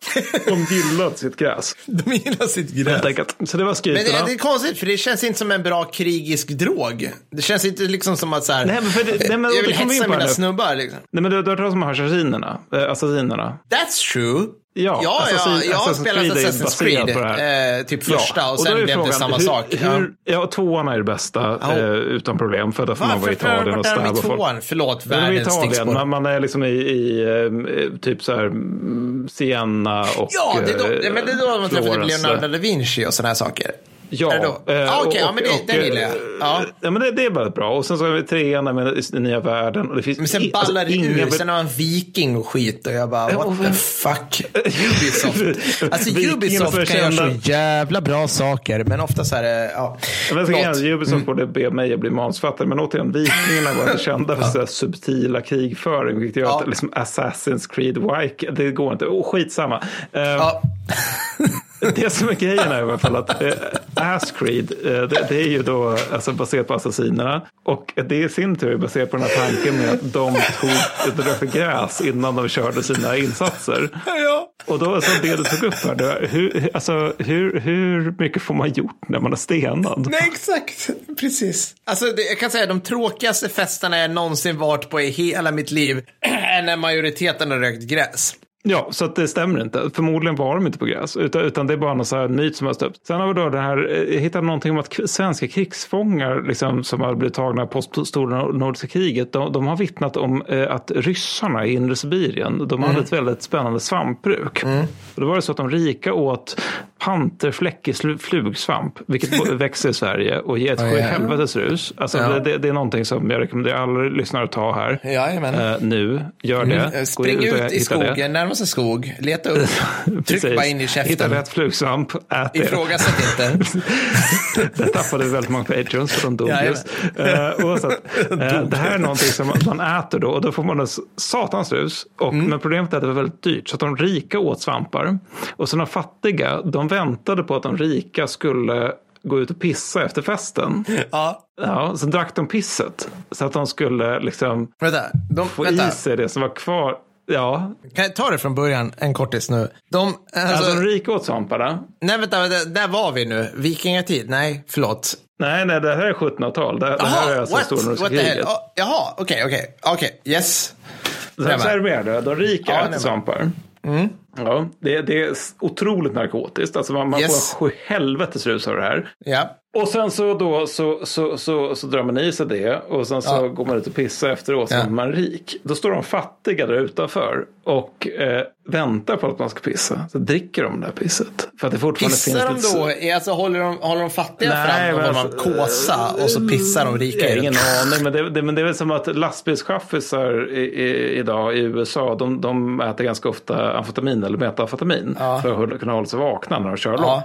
De gillade sitt gräs. De gillar sitt gräs. helt. Så det var Men skryterna. det, det är konstigt, för det känns inte som en bra krigisk drog. Det känns inte liksom som att så här, Nej, men för det- nej, men jag vill hetsa mina nu. snubbar. Liksom. Nej, men du, har hört talas om assassinerna? Eh, assassinerna. That's true. Ja, ja, ja Assassin- jag har spelat Assassin's Creed. på det här. Eh, typ första och då sen blev det samma hur, sak. Ja. Hur, ja, tvåan är det bästa Ja. eh, utan problem. För får man vara i Varför Italien och vart är de i folk. tvåan? Förlåt, Ja, världens Italien, stickspår. Man, man är liksom i, i eh, typ så här mm, Siena och Ja, det är då, eh, men det är då man träffade Florens. Leonardo da Vinci och sådana här saker. Ja, det eh, Ja, okej, ja, och- men det- och, den gillar jag. eh, Ja. ja, men det, det är väldigt bra. Och sen så har vi trean med den nya världen. Och det finns Men sen i- alltså, ballar det inga- ur, sen är man viking och skit och jag bara, Ja, what och the fuck. Ubisoft. Alltså Ubisoft kan göra så jävla bra saker, men ofta så är det, ja. Men så Förlåt. kan Ubisoft borde be mig att bli manusförfattare. Men återigen, vikingarna var inte kända för här subtila krigföring. Vilket gör Ja. att liksom Assassin's Creed Wike, det går inte. Oh, skitsamma. Eh, Ja, Det som är grejen är i alla fall att eh, Ass Creed, eh, det, det är ju då alltså, baserat på assassinerna. Och det i sin tur är baserat på den här tanken med att de tog, de rökte gräs innan de körde sina insatser. ja. Och då, alltså det du tog upp här, det, hur, alltså, hur, hur mycket får man gjort när man är stenad? Nej, exakt. Precis. Alltså, det, jag kan säga de tråkigaste festerna jag någonsin varit på i hela mitt liv är när majoriteten har rökt gräs. Ja, så att det stämmer inte. Förmodligen var de inte på gräs, utan, utan det är bara någon så här myt som har stött. Sen har vi då det här, eh, jag hittade någonting om att svenska krigsfångar liksom, som har blivit tagna på stora nordiska kriget, de, de har vittnat om eh, att ryssarna i inre Sibirien, de hade ett väldigt spännande svampbruk. Och då var det så att de rika åt panterfläckig flugsvamp, vilket växer i Sverige och ger ett Oj, sju ja. helvetes rus. Alltså, Ja. det, det, det är någonting som jag rekommenderar alla lyssnare att ta här. Jajamän. Eh, nu, gör det. Gå Spring och ut i hitta det. skogen, närmaste skog, leta upp, tryck bara in i Hitta käften. rätt flugsvamp, ät det. Ifrågasätt inte. Där tappade väldigt många patreons för de dog Jajamän. just. Uh, oavsett, eh, det här är någonting som man äter då och då får man en satans rus. Och, Mm. Men problemet är att det var väldigt dyrt så att de rika åt svampar. Och så de fattiga, de väntade på att de rika skulle gå ut och pissa efter festen. Ja, Ja, så drack de pisset. Så att de skulle liksom vänta. De, få vänta. i sig det som var kvar. Ja, Kan jag ta det från början, en kortis nu? De, alltså, alltså de rika åt svamparna. nej vänta, vänta, där var vi nu. Vikingatid? Nej, förlåt. Nej, nej, det här är 1700-tal. Det, det här är alltså what? stora nordiska What the hell? kriget. Oh, jaha, okej, okej, okej, yes. Så så är det det. De rika Ja, äter nej, svampar. Ja, det, det är otroligt narkotiskt. Alltså man, man Yes. får en sjuhelvetes rus av det här. Ja, Och sen så, då, så, så, så, så drar man i sig det och sen så Ja. går man ut och pissar efteråt så Ja. är man rik. Då står de fattiga där utanför och eh, väntar på att man ska pissa. Så dricker de det här pisset. För att det fortfarande pissar de finns då? lite... Är Alltså, håller, de, håller de fattiga Nej, fram de alltså, kåsa och så pissar de rika ut? ingen aning, men det, det, men det är väl som att lastbilschaffisar i, i, idag i USA, de, de äter ganska ofta amfetamin eller metamfetamin Ja. för att kunna hålla sig vakna när de kör Ja, långt.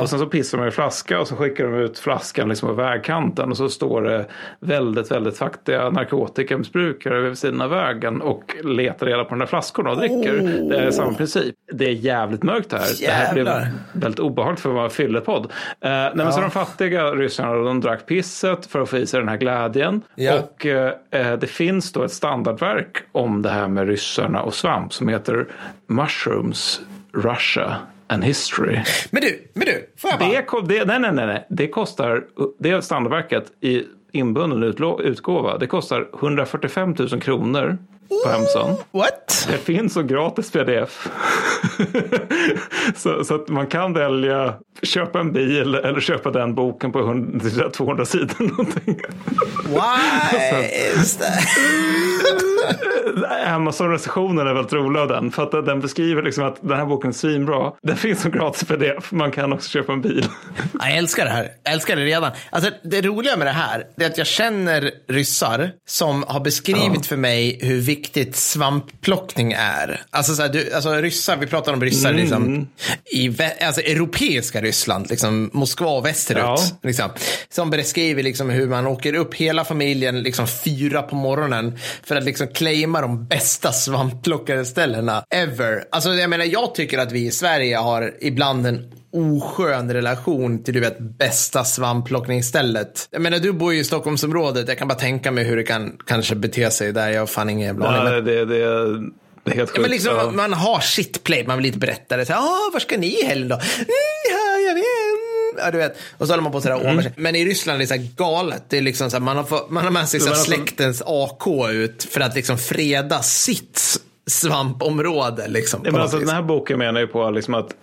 Och sen så pissar de i flaska och så skickar de ut flaskan liksom på vägkanten och så står det väldigt, väldigt fattiga narkotikamissbrukare vid sidan av vägen och letar reda på de där flaskorna och dricker. Oh. Det är samma princip. Det är jävligt mörkt här. Jävlar. Det här blev väldigt obehagligt för att vara en fyllepodd. Uh, nej, men ja. så de fattiga ryssarna de drack pisset för att få i sig den här glädjen. Ja. Och uh, det finns då ett standardverk om det här med ryssarna och svamp som heter Mushrooms Russia and History. Men du, men du, får jag bara? Det, det, nej, nej, nej, det kostar, det är standardverket i inbunden utgåva. Det kostar 145 000 kronor på Hemsan. What? Det finns så gratis pdf. så, så, att man kan välja köpa en bil eller köpa den boken på 100, 200 sidor. Någonting. Why is that? Amazon-recensionen är väldigt rolig av den. För att den beskriver liksom att den här boken är svinbra. Den finns som gratis pdf. Man kan också köpa en bil. Jag älskar det här. Jag älskar det redan. Alltså, det roliga med det här är att jag känner ryssar som har beskrivit ja. för mig hur viktigt svampplockning är. Alltså, så här, du, alltså ryssar, vi pratar om ryssar mm. liksom, i alltså, europeiska Ryssland, liksom, Moskva och västerut. Ja. Liksom, som beskriver liksom, hur man åker upp hela familjen liksom, fyra på morgonen för att liksom, claima de bästa svampplockare-ställena ever. Alltså, jag, menar, jag tycker att vi i Sverige har ibland en oskön relation till du vet bästa svampplockningsstället. Jag menar du bor ju i Stockholmsområdet. Jag kan bara tänka mig hur det kan kanske bete sig där. Jag har fan ingen jävla aning. Nej, det, det, det är helt sjukt. Ja, men liksom, ja. Man har shitplay, man vill inte berätta det. Så, ah, var ska ni i helgen då? Mm, ja, jag vet. Ja, du vet. Och så håller man på sådär mm. Men i Ryssland är det så galet. Det är liksom så här, man, har få, man har med sig så släktens AK ut för att liksom freda sitt svampområde. Liksom, ja, men alltså, den här boken menar ju på liksom att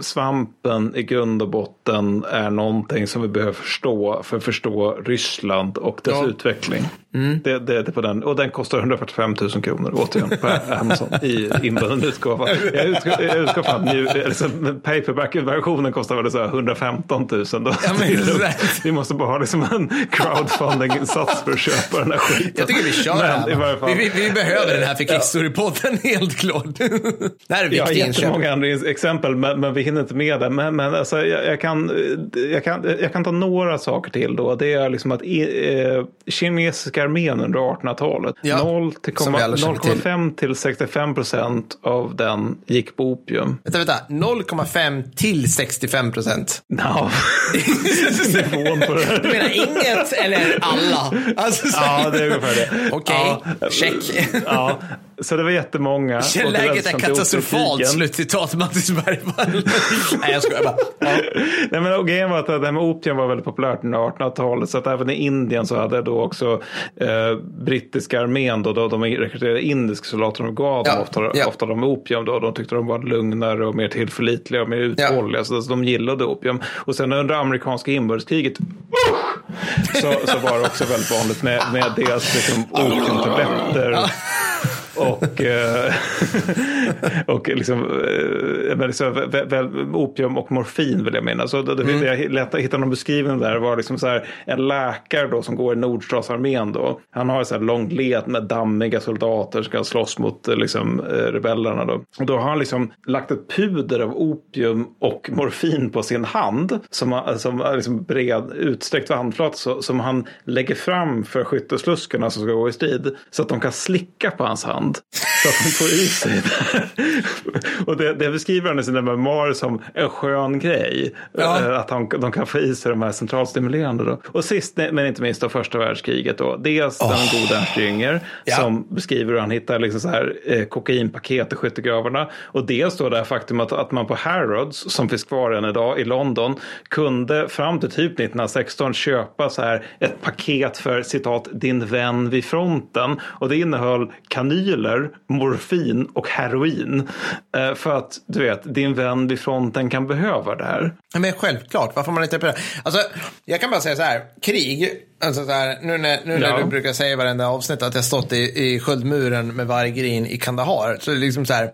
svampen i grund och botten är någonting som vi behöver förstå för att förstå Ryssland och dess ja. utveckling. Mm. Det, det, det på den. Och den kostar 145 000 kronor återigen på Amazon i inbunden utgåva. Jag utgår, jag utgår från att liksom, paperback-versionen kostar väl så 115 000. Då. Ja, vi måste bara ha liksom en crowdfunding-insats för att köpa den här skiten. Jag tycker vi kör men, vi, vi, vi, behöver den här för Kickstory-podden helt klart. det här är viktigt Jag har jättemånga andra exempel men, men, vi hinner inte med det. Men, men alltså, jag, jag, kan, jag, kan, jag kan ta några saker till då. Det är liksom att eh, kinesiska armén under 1800-talet. Ja, 0,5 till 65 procent av den gick på opium. Vänta, vänta. 0,5 till 65 procent? No. Nivån på det. Du menar inget eller alla? Alltså, så... Ja, det är ungefär det. Okej, okay. ja. check. ja. Så det var jättemånga. Läget är katastrofalt, slutcitat Mattis Bergvall. Nej, jag skojar bara. Ja. Nej, men grejen var att det här med opium var väldigt populärt under 1800-talet. Så att även i Indien så hade då också eh, brittiska armén, då, då de rekryterade indiska soldater och gav ja. dem ofta, ja. ofta de opium. Då. De tyckte de var lugnare och mer tillförlitliga och mer uthålliga. Så de gillade opium. Och sen under amerikanska inbördeskriget så, så var det också väldigt vanligt med, med deras liksom, opiumtabletter och, eh, och liksom, eh, väl, opium och morfin vill jag mena. Så det, mm. jag hittade någon beskrivning där var liksom så här, en läkare då som går i Nordstatsarmén då. Han har ett långt led med dammiga soldater som ska slåss mot eh, liksom, rebellerna då. Och då har han liksom lagt ett puder av opium och morfin på sin hand som, som är liksom bred, utsträckt handflat som han lägger fram för skyttesluskarna som ska gå i strid så att de kan slicka på hans hand. hand. Så att de får i sig det. Och det, det beskriver han i sina memoarer som en skön grej. Ja. Eh, att han, de kan få i sig de här centralstimulerande. Då. Och sist men inte minst då första världskriget. Då. Dels oh. den gode Ernst Jünger ja. som beskriver hur han hittar liksom så här, eh, kokainpaket i skyttegravarna. Och dels då det här faktum att, att man på Harrods som finns kvar än idag i London kunde fram till typ 1916 köpa så här ett paket för citat din vän vid fronten. Och det innehöll kanyler morfin och heroin. Eh, för att du vet, din vän vid fronten kan behöva det här. Men självklart, varför man inte det? Alltså, jag kan bara säga så här, krig, alltså så här, nu när, nu när ja. du brukar säga i varenda avsnitt att jag stått i, i sköldmuren med vargrin i Kandahar, så är det liksom så här,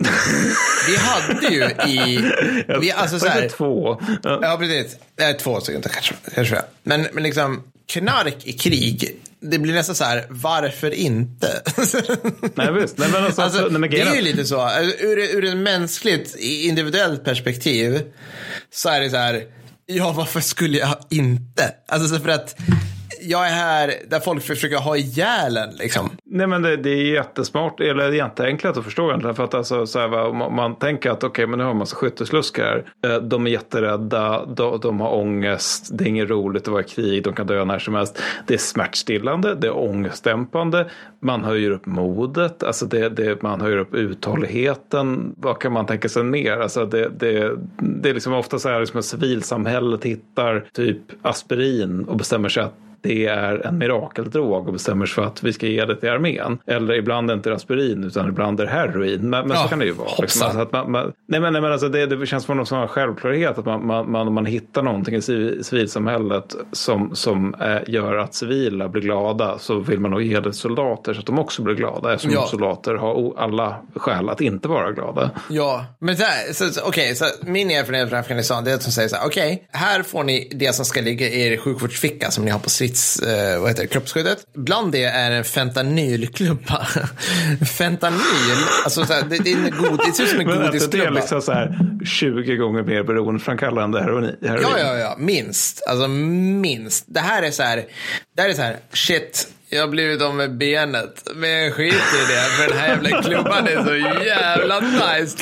vi hade ju i, vi, alltså så här, två. Ja, ja precis, två sekunder kanske, kanske. Men, men liksom, knark i krig det blir nästan så här, varför inte? nej, visst. Nej, men alltså, alltså, nej, men det är ju lite så. Ur, ur ett mänskligt, individuellt perspektiv så är det så här, Ja, varför skulle jag inte? Alltså så för att jag är här där folk försöker ha ihjäl en liksom. Nej men det, det är jättesmart, eller jätteenkelt att förstå egentligen. För att alltså, så här, va, om man, man tänker att okej okay, men nu har man massa skyttesluskar. här. Eh, de är jätterädda, de, de har ångest, det är inget roligt att vara i krig, de kan dö när som helst. Det är smärtstillande, det är ångestdämpande, man höjer upp modet, alltså det, det, man höjer upp uthålligheten. Vad kan man tänka sig mer? Alltså det, det, det är liksom ofta så här liksom att civilsamhället hittar typ aspirin och bestämmer sig att det är en mirakeldrog och bestämmer sig för att vi ska ge det till armén. Eller ibland är det inte aspirin utan ibland är det heroin. Men, men ja, så kan det ju vara. Liksom. Alltså att man, man, nej men, nej men alltså det, det känns som någon sån självklarhet att man, man, man, man hittar någonting i civilsamhället som, som eh, gör att civila blir glada så vill man nog ge det till soldater så att de också blir glada. Eftersom ja. soldater har alla skäl att inte vara glada. Ja, men okej, okay, så min erfarenhet från Afghanistan är att de säger så här, okej, okay, här får ni det som ska ligga i er sjukvårdsficka som ni har på strids strids, eh, vad heter det, kroppsskyddet. Bland det är en fentanylklubba. Fentanyl, alltså så här, det, det, är en god, det ser ut som en godisklubba. Det är liksom så här 20 gånger mer beroendeframkallande heroin. Ja, ja, ja, minst. Alltså minst. Det här är så här, det här är så här, shit, jag har blivit av med benet. Men jag skiter i det, för den här jävla klubban är så jävla nice.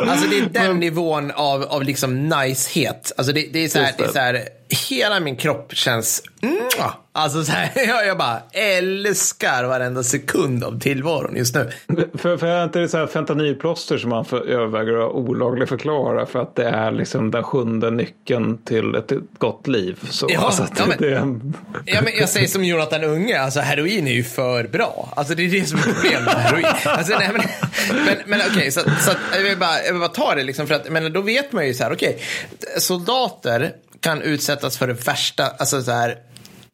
Alltså det är den nivån av, av liksom nicehet. Alltså det, det är så här, det är så här hela min kropp känns... Mwah! Alltså så här, jag, jag bara älskar varenda sekund av tillvaron just nu. För, för är inte det så här fentanylplåster som man för, överväger att olagligt förklara för att det är liksom den sjunde nyckeln till ett gott liv? Så, ja, alltså ja, men, det, ja, men jag säger som Jonathan Unge, alltså heroin är ju för bra. Alltså det är det som är problemet med heroin. Alltså, nej, men men, men okej, okay, så, så jag, vill bara, jag vill bara ta det liksom för att men då vet man ju så här, okej, okay, soldater kan utsättas för det värsta, alltså så här,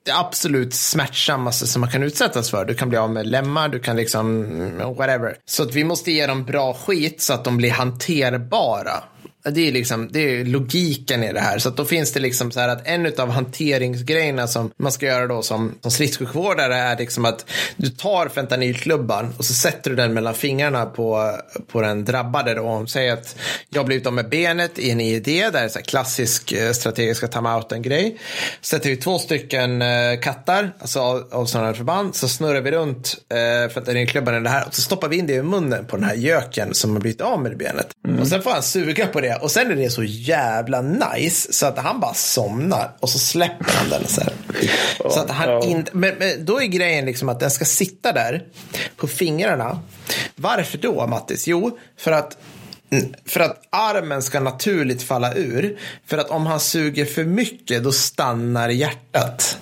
det absolut smärtsammaste som man kan utsättas för. Du kan bli av med lemmar, du kan liksom, mm, whatever. Så att vi måste ge dem bra skit så att de blir hanterbara. Det är, liksom, det är logiken i det här. Så då finns det liksom så här att en av hanteringsgrejerna som man ska göra då som, som stridssjukvårdare är liksom att du tar fentanylklubban och så sätter du den mellan fingrarna på, på den drabbade då. Säg att jag blivit av med benet i en IED, där är så klassisk eh, strategiska timeouten grej. Sätter vi två stycken eh, kattar, alltså av, av sådana här förband, så snurrar vi runt eh, fentanylklubban i det här och så stoppar vi in det i munnen på den här göken som har blivit av med benet. Mm. Och sen får han suga på det och sen är det så jävla nice så att han bara somnar och så släpper han den. Så, så att han inte, men, men, då är grejen liksom att den ska sitta där på fingrarna. Varför då Mattis? Jo, för att för att armen ska naturligt falla ur. För att om han suger för mycket då stannar hjärtat.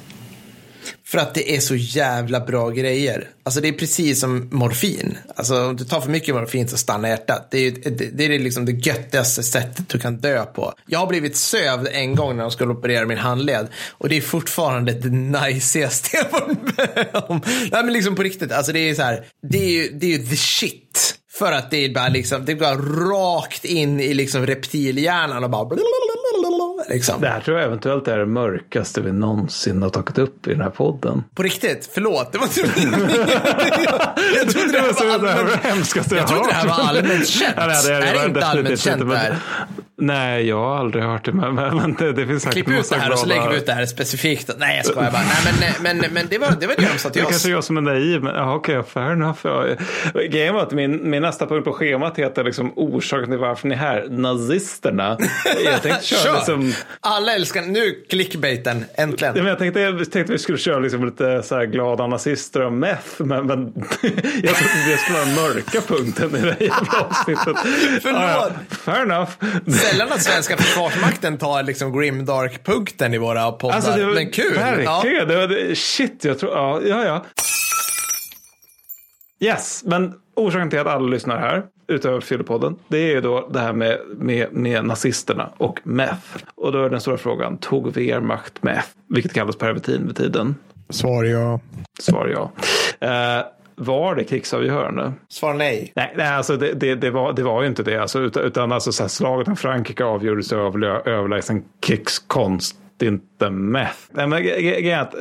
För att det är så jävla bra grejer. Alltså det är precis som morfin. Alltså om du tar för mycket morfin så stannar hjärtat. Det är, det, det är liksom det göttigaste sättet du kan dö på. Jag har blivit sövd en gång när de skulle operera min handled. Och det är fortfarande det najsigaste jag varit med om. Nej men liksom på riktigt. Alltså det är så här. Det är ju, det är ju the shit. För att det är bara liksom, det går rakt in i liksom reptilhjärnan och bara Liksom. Det här tror jag eventuellt är det mörkaste vi någonsin har tagit upp i den här podden. På riktigt, förlåt. Det var inte Jag trodde det här var allmänt, jag trodde det här var allmänt känt. Ja, det, det, det, är inte allmänt känt där. Nej, jag har aldrig hört det. Men, men det, det finns Klipp ut det här och så lägger vi ut det här specifikt. Nej, jag skojar bara. Nej, men, men, men det, var, det var det de sa till oss. Det kanske är jag som är naiv, men okej, okay, fair enough. Grejen var att min, min nästa punkt på schemat heter liksom orsaken till varför ni är här, nazisterna. Jag tänkte köra Kör. liksom... Alla älskar, nu clickbaiten, äntligen. Men jag tänkte, jag tänkte att vi skulle köra liksom lite så här glada nazister och meth, men, men jag trodde det skulle vara den mörka punkten i det här jävla avsnittet. Förlåt. Ja, fair enough sällan att svenska försvarsmakten tar liksom grimdark-punkten i våra poddar. Alltså, det var, men kul. Verkligen. Ja. Det var, shit, jag tror, ja, ja, ja. Yes, men orsaken till att alla lyssnar här, utöver Fyllepodden, det är ju då det här med, med, med nazisterna och meth. Och då är den stora frågan, tog Wehrmacht meth? Vilket kallas pervitin vid tiden. Svar ja. Svar ja. Uh, var det krigsavgörande? Svar nej. Nej, nej alltså det, det, det, var, det var ju inte det. Alltså, utan, utan alltså, så här, slaget om Frankrike avgjordes av överlägsen krigskonst inte meth. Nej,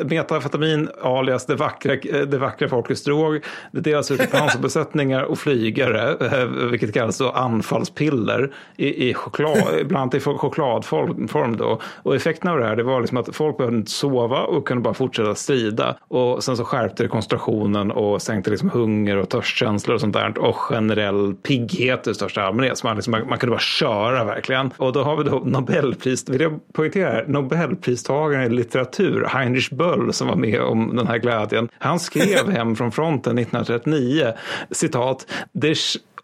metafetamin alias det vackra, eh, det vackra folkets drog. Det delas ut i pansarbesättningar och flygare, eh, vilket kallas då anfallspiller i, i choklad, ibland i chokladform. Då. Och effekten av det här det var liksom att folk behövde inte sova och kunde bara fortsätta strida. Och sen så skärpte det koncentrationen och sänkte liksom hunger och törstkänslor och sånt där. Och generell pigghet i största allmänhet. Så man, liksom, man, man kunde bara köra verkligen. Och då har vi då Nobelpriset, vill jag poängtera, Nobelpristagaren i litteratur, Heinrich Böll, som var med om den här glädjen. Han skrev hem från fronten 1939, citat,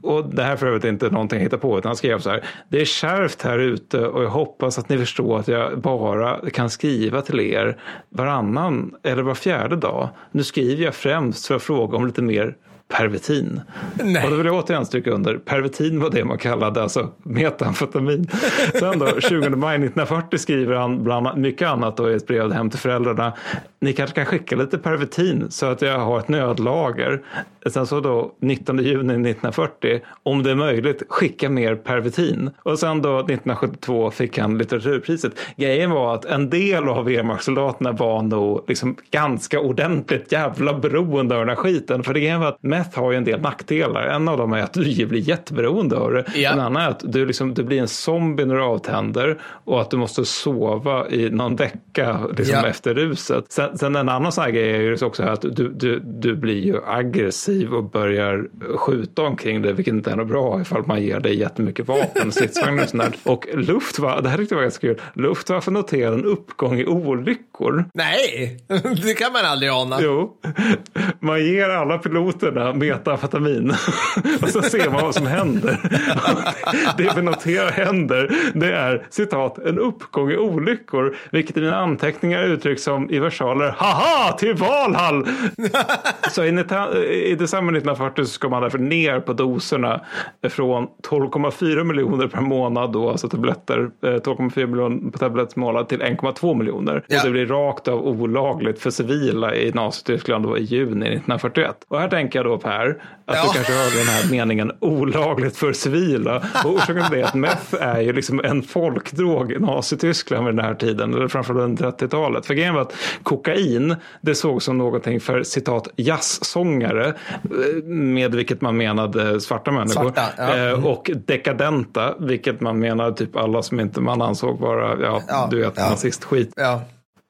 och det här för övrigt är inte någonting jag hittar på, utan han skrev så här. Det är kärvt här ute och jag hoppas att ni förstår att jag bara kan skriva till er varannan eller var fjärde dag. Nu skriver jag främst för att fråga om lite mer pervitin. Nej. Och då vill jag återigen stryka under, pervitin var det man kallade alltså metamfetamin. Sen då, 20 maj 1940 skriver han bland mycket annat då i ett brev hem till föräldrarna. Ni kanske kan skicka lite pervitin så att jag har ett nödlager. Sen så då 19 juni 1940, om det är möjligt, skicka mer pervitin. Och sen då 1972 fick han litteraturpriset. Grejen var att en del av Wehrmachtssoldaterna var nog liksom ganska ordentligt jävla beroende av den här skiten. För det var att meth har ju en del nackdelar. En av dem är att du blir jätteberoende av det. Ja. En annan är att du, liksom, du blir en zombie när du avtänder och att du måste sova i någon vecka liksom, ja. efter ruset. Sen, sen, en annan sån här grej är ju också att du, du, du blir ju aggressiv och börjar skjuta omkring dig, vilket inte är något bra ifall man ger dig jättemycket vapen, stridsvagnar och sånt där. Och Luftwaffe, det här tyckte jag var ganska kul, Luftwaffe noterade en uppgång i olyckor. Nej, det kan man aldrig ana. Jo, man ger alla piloterna metamfetamin och så ser man vad som händer. det vi noterar händer det är citat en uppgång i olyckor vilket i mina anteckningar uttrycks som i versaler haha till Valhall. så i, i december 1940 så ska man därför ner på doserna från 12,4 miljoner per månad då alltså tabletter 12,4 eh, miljoner på tablettmånad till 1,2 miljoner. Ja. Och det blir rakt av olagligt för civila i Nazityskland då i juni 1941. Och här tänker jag då Per, att ja. du kanske hörde den här meningen olagligt för civila. Och orsaken till det är att meth är ju liksom en folkdrog i Nazityskland vid den här tiden, eller framförallt under 30-talet. För grejen var att kokain, det såg som någonting för citat jazzsångare, med vilket man menade svarta människor. Svarta, ja. mm. Och dekadenta, vilket man menade typ alla som inte man ansåg vara, ja, ja du vet, ja. nazistskit. Ja.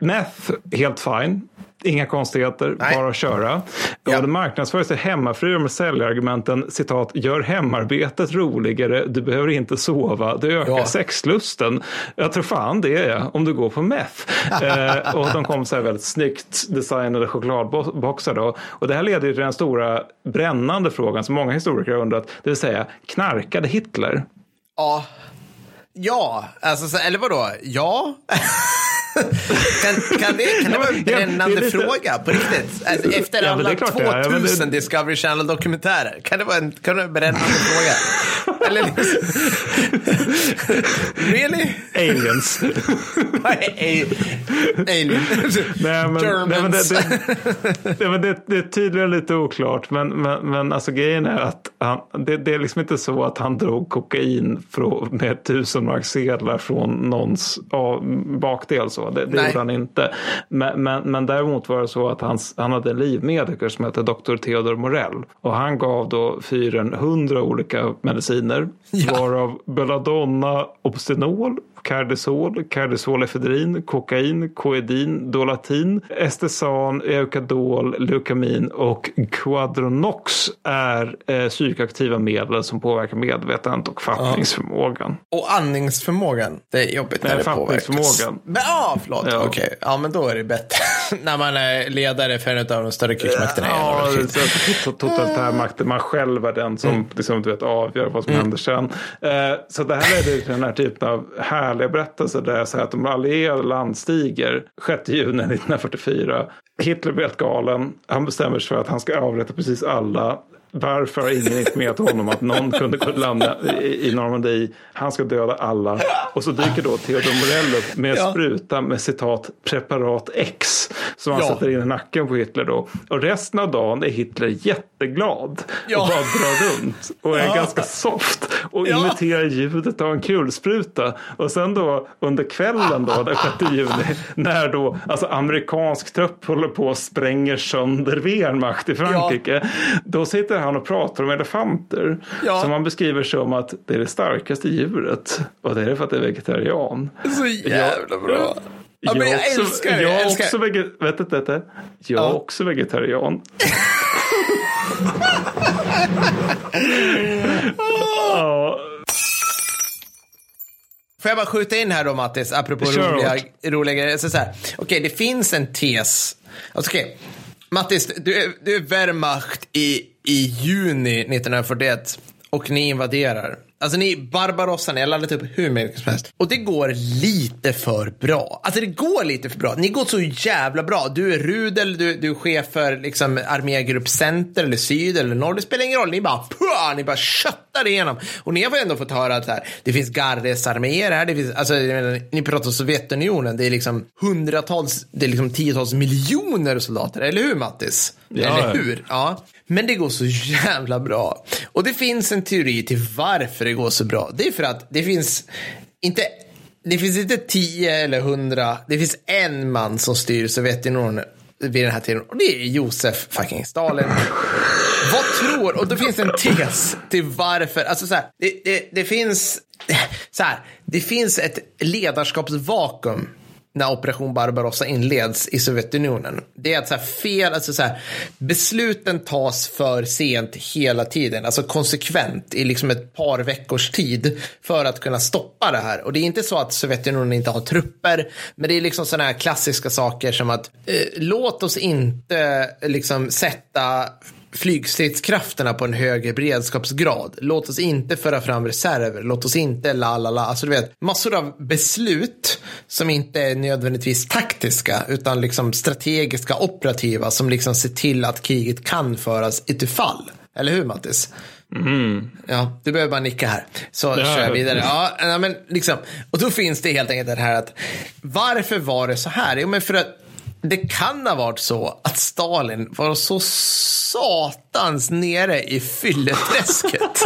Meth, helt fine. Inga konstigheter, Nej. bara köra. Ja. Och det marknadsförs till hemmafruar med säljargumenten citat, gör hemarbetet roligare, du behöver inte sova, det ökar ja. sexlusten. Jag tror fan det är om du går på meth. eh, och de kom så här väldigt snyggt designade chokladboxar då. Och det här leder till den stora brännande frågan som många historiker har undrat, det vill säga knarkade Hitler? Ja. Ja, alltså, eller vadå? Ja. kan, kan, det, kan det vara en brännande ja, fråga på riktigt? Alltså, efter ja, alla 2000 det... Discovery Channel-dokumentärer. Kan det vara en, kan det vara en brännande fråga? Eller Really? Aliens. Alien. Nej, men, nej, men det, det, det, det, det är tydligen lite oklart. Men, men, men alltså grejen är att han, det, det är liksom inte så att han drog kokain från, med tusenmarkssedlar från någons ja, bakdel. Så. Det, det gjorde han inte. Men, men, men däremot var det så att han, han hade en livmediker som hette Dr. Theodor Morell. Och han gav då fyren hundra olika mediciner. Ja. Varav belladonna, obstinol, Cardesol, Cardesolefedrin, kokain, koedin, dolatin, estesan, eukadol, leukamin och quadronox är eh, psykoaktiva medel som påverkar medvetandet och fattningsförmågan. Ja. Och andningsförmågan, det är jobbigt när Nej, det påverkas. Ja, ah, förlåt. Ja. Okej, okay. ja men då är det bättre. när man är ledare för en av de större krigsmakterna. Ja, så totalitär makt. Man själv är den som mm. liksom, du vet, avgör vad som mm. händer sen. Eh, så det här ledde till den här typen av härliga berättelser där jag säger att de allierade landstiger 6 juni 1944. Hitler blir helt galen. Han bestämmer sig för att han ska avrätta precis alla. Varför har ingen informerat honom att någon kunde landa i, Normandie? Han ska döda alla. Och så dyker då Theodor Morell upp med ja. spruta med citat preparat X. som han Ja. sätter in i nacken på Hitler då. Och resten av dagen är Hitler jätteglad Ja. och bara drar runt och är Ja. ganska soft och Ja. imiterar ljudet av en kulspruta. Och sen då under kvällen då, den 6 juni, när då alltså amerikansk trupp håller på och spränger sönder Wehrmacht i Frankrike. Då sitter han och pratar om elefanter. Ja. Som han beskriver som att det är det starkaste djuret. Och det är för att det är vegetarian. Så jävla bra. Ja, jag också, älskar det. Jag Jag är älskar. också, vege, vet du, vet du, jag är Ja. också vegetarian. ja, Får jag bara skjuta in här då Mattis, apropå Kör roliga, roliga grejer. Så så här, okej, det finns en tes. Alltså, okej, Mattis, du är, du är Wehrmacht i, i juni 1941 och ni invaderar. Alltså ni, Barbarossa, ni har laddat upp hur mycket som helst. Och det går lite för bra. Alltså det går lite för bra. Ni går så jävla bra. Du är Rudel, du, du är chef för liksom armégrupp Center eller Syd eller Norr. Det spelar ingen roll. Ni bara, puh, ni bara köttar igenom. Och ni har ändå fått höra att här, det finns gardesarméer här. Det finns, alltså, menar, ni pratar om Sovjetunionen. Det är liksom hundratals, det är liksom tiotals miljoner soldater. Eller hur Mattis? Ja, eller hur? Ja. Men det går så jävla bra. Och det finns en teori till varför det går så bra. Det är för att det finns inte det finns inte tio eller hundra, det finns en man som styr Sovjetunionen vid den här tiden och det är Josef fucking Stalin. Vad tror, och då finns det en tes till varför, alltså så här, det, det, det finns, så här, det finns ett ledarskapsvakuum när operation Barbarossa inleds i Sovjetunionen. Det är att så här fel, alltså så här, besluten tas för sent hela tiden, alltså konsekvent i liksom ett par veckors tid för att kunna stoppa det här. Och det är inte så att Sovjetunionen inte har trupper, men det är liksom sådana här klassiska saker som att eh, låt oss inte liksom sätta flygstridskrafterna på en högre beredskapsgrad. Låt oss inte föra fram reserver. Låt oss inte la la la. Alltså du vet, massor av beslut som inte är nödvändigtvis taktiska utan liksom strategiska, operativa som liksom ser till att kriget kan föras utifall. Eller hur Mattis? Ja, du behöver bara nicka här. Så Ja, kör jag vidare. Ja, men liksom, och då finns det helt enkelt det här att varför var det så här? Jo, men för att det kan ha varit så att Stalin var så satans nere i fylleträsket.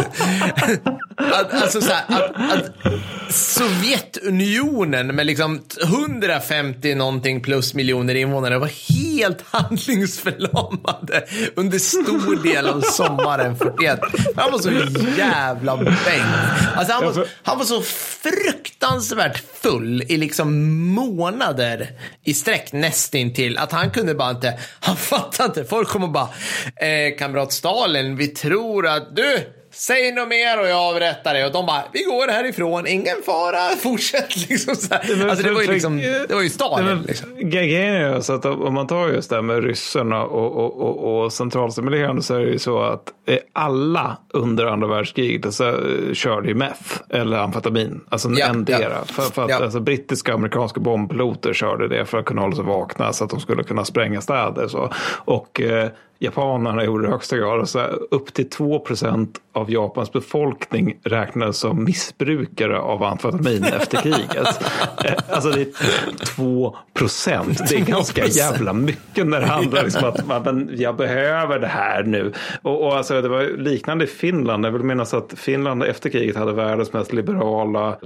att, alltså så här, att, att Sovjetunionen med liksom 150 någonting plus miljoner invånare var helt handlingsförlamade under stor del av sommaren 41. Han var så jävla bäng. Alltså han, var, han var så fruktansvärt full i liksom månader i sträck nästintill att han kunde bara inte, han fattade inte. Folk kom och bara, eh, kamrat Stalin, vi tror att du, Säg något mer och jag avrättar dig. Och de bara, vi går härifrån, ingen fara, fortsätt. Liksom så här. Alltså det var ju liksom, det var ju Stalin. Men Liksom. Grejen är ju så att om man tar just det här med ryssarna och, och, och, och centralstimulerande så är det ju så att eh, alla under andra världskriget så, eh, körde ju meth eller amfetamin. Alltså Ja, endera. ja. För, för att Ja. alltså, brittiska och amerikanska bombpiloter körde det för att kunna hålla sig vakna så att de skulle kunna spränga städer. Så. Och eh, japanerna gjorde det i högsta grad. Så här, upp till 2 procent av Japans befolkning räknades som missbrukare av amfetamin efter kriget. Eh, Alltså det är 2 procent. Det är ganska 2%. jävla mycket när det handlar liksom att man, jag behöver det här nu. Och, och alltså, det var liknande i Finland. Jag vill minnas att Finland efter kriget hade världens mest liberala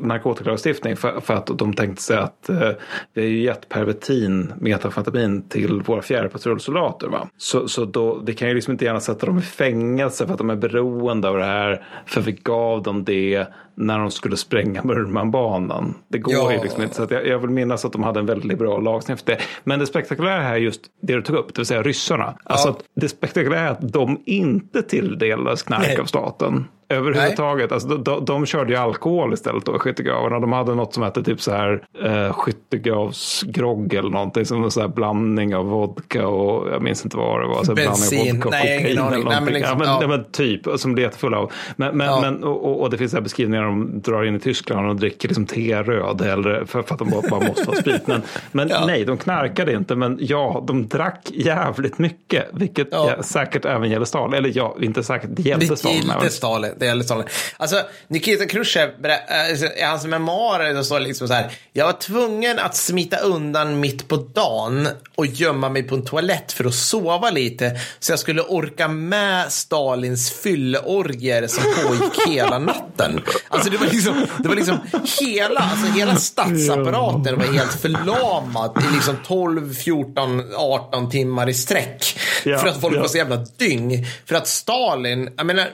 narkotikalagstiftning för, för att de tänkte sig att eh, vi har ju gett pervitin, metamfetamin till våra fjärrpatrullsoldater. Va? Så, så då, vi kan ju liksom inte gärna sätta dem i fängelse för att de är beroende av det här. För vi gav dem det när de skulle spränga Murmanbanan. Det går Ja. ju liksom inte. Så att jag, jag vill minnas att de hade en väldigt liberal lagstiftning för det. Men det spektakulära här är just det du tog upp, det vill säga ryssarna. Alltså att det spektakulära är att de inte tilldelades knark Nej. av staten. Överhuvudtaget. Alltså, de, de, de körde ju alkohol istället då i skyttegravarna. De hade något som hette typ så här eh, skyttegravsgrogg eller någonting. Som en så här blandning av vodka och jag minns inte vad det var. Så Bensin. Blandning av vodka och Nej, ingen kokain eller aning. Nej, men liksom, ja, men, ja. men typ, som det är full av. Men, men, Ja. men, och, och, och det finns så här beskrivningar de drar in i Tyskland och dricker liksom te röd hellre för, för att de bara, bara måste ha sprit. Men, men Ja. nej, de knarkade inte. Men ja, de drack jävligt mycket. Vilket Ja. ja, säkert även gäller Stalin. Eller ja, inte säkert, det gällde Det Stalin. gillade även. Stalin. Det gäller Stalin. Alltså, Nikita Khrushchev, alltså, i hans memoarer, det står liksom så här. Jag var tvungen att smita undan mitt på dagen och gömma mig på en toalett för att sova lite. Så jag skulle orka med Stalins fylleorger som pågick hela natten. Alltså det var liksom, det var liksom hela, alltså hela statsapparaten var helt förlamad i liksom 12, 14, 18 timmar i sträck. Ja, för att folk ja. var så jävla dyng. För att Stalin, jag menar,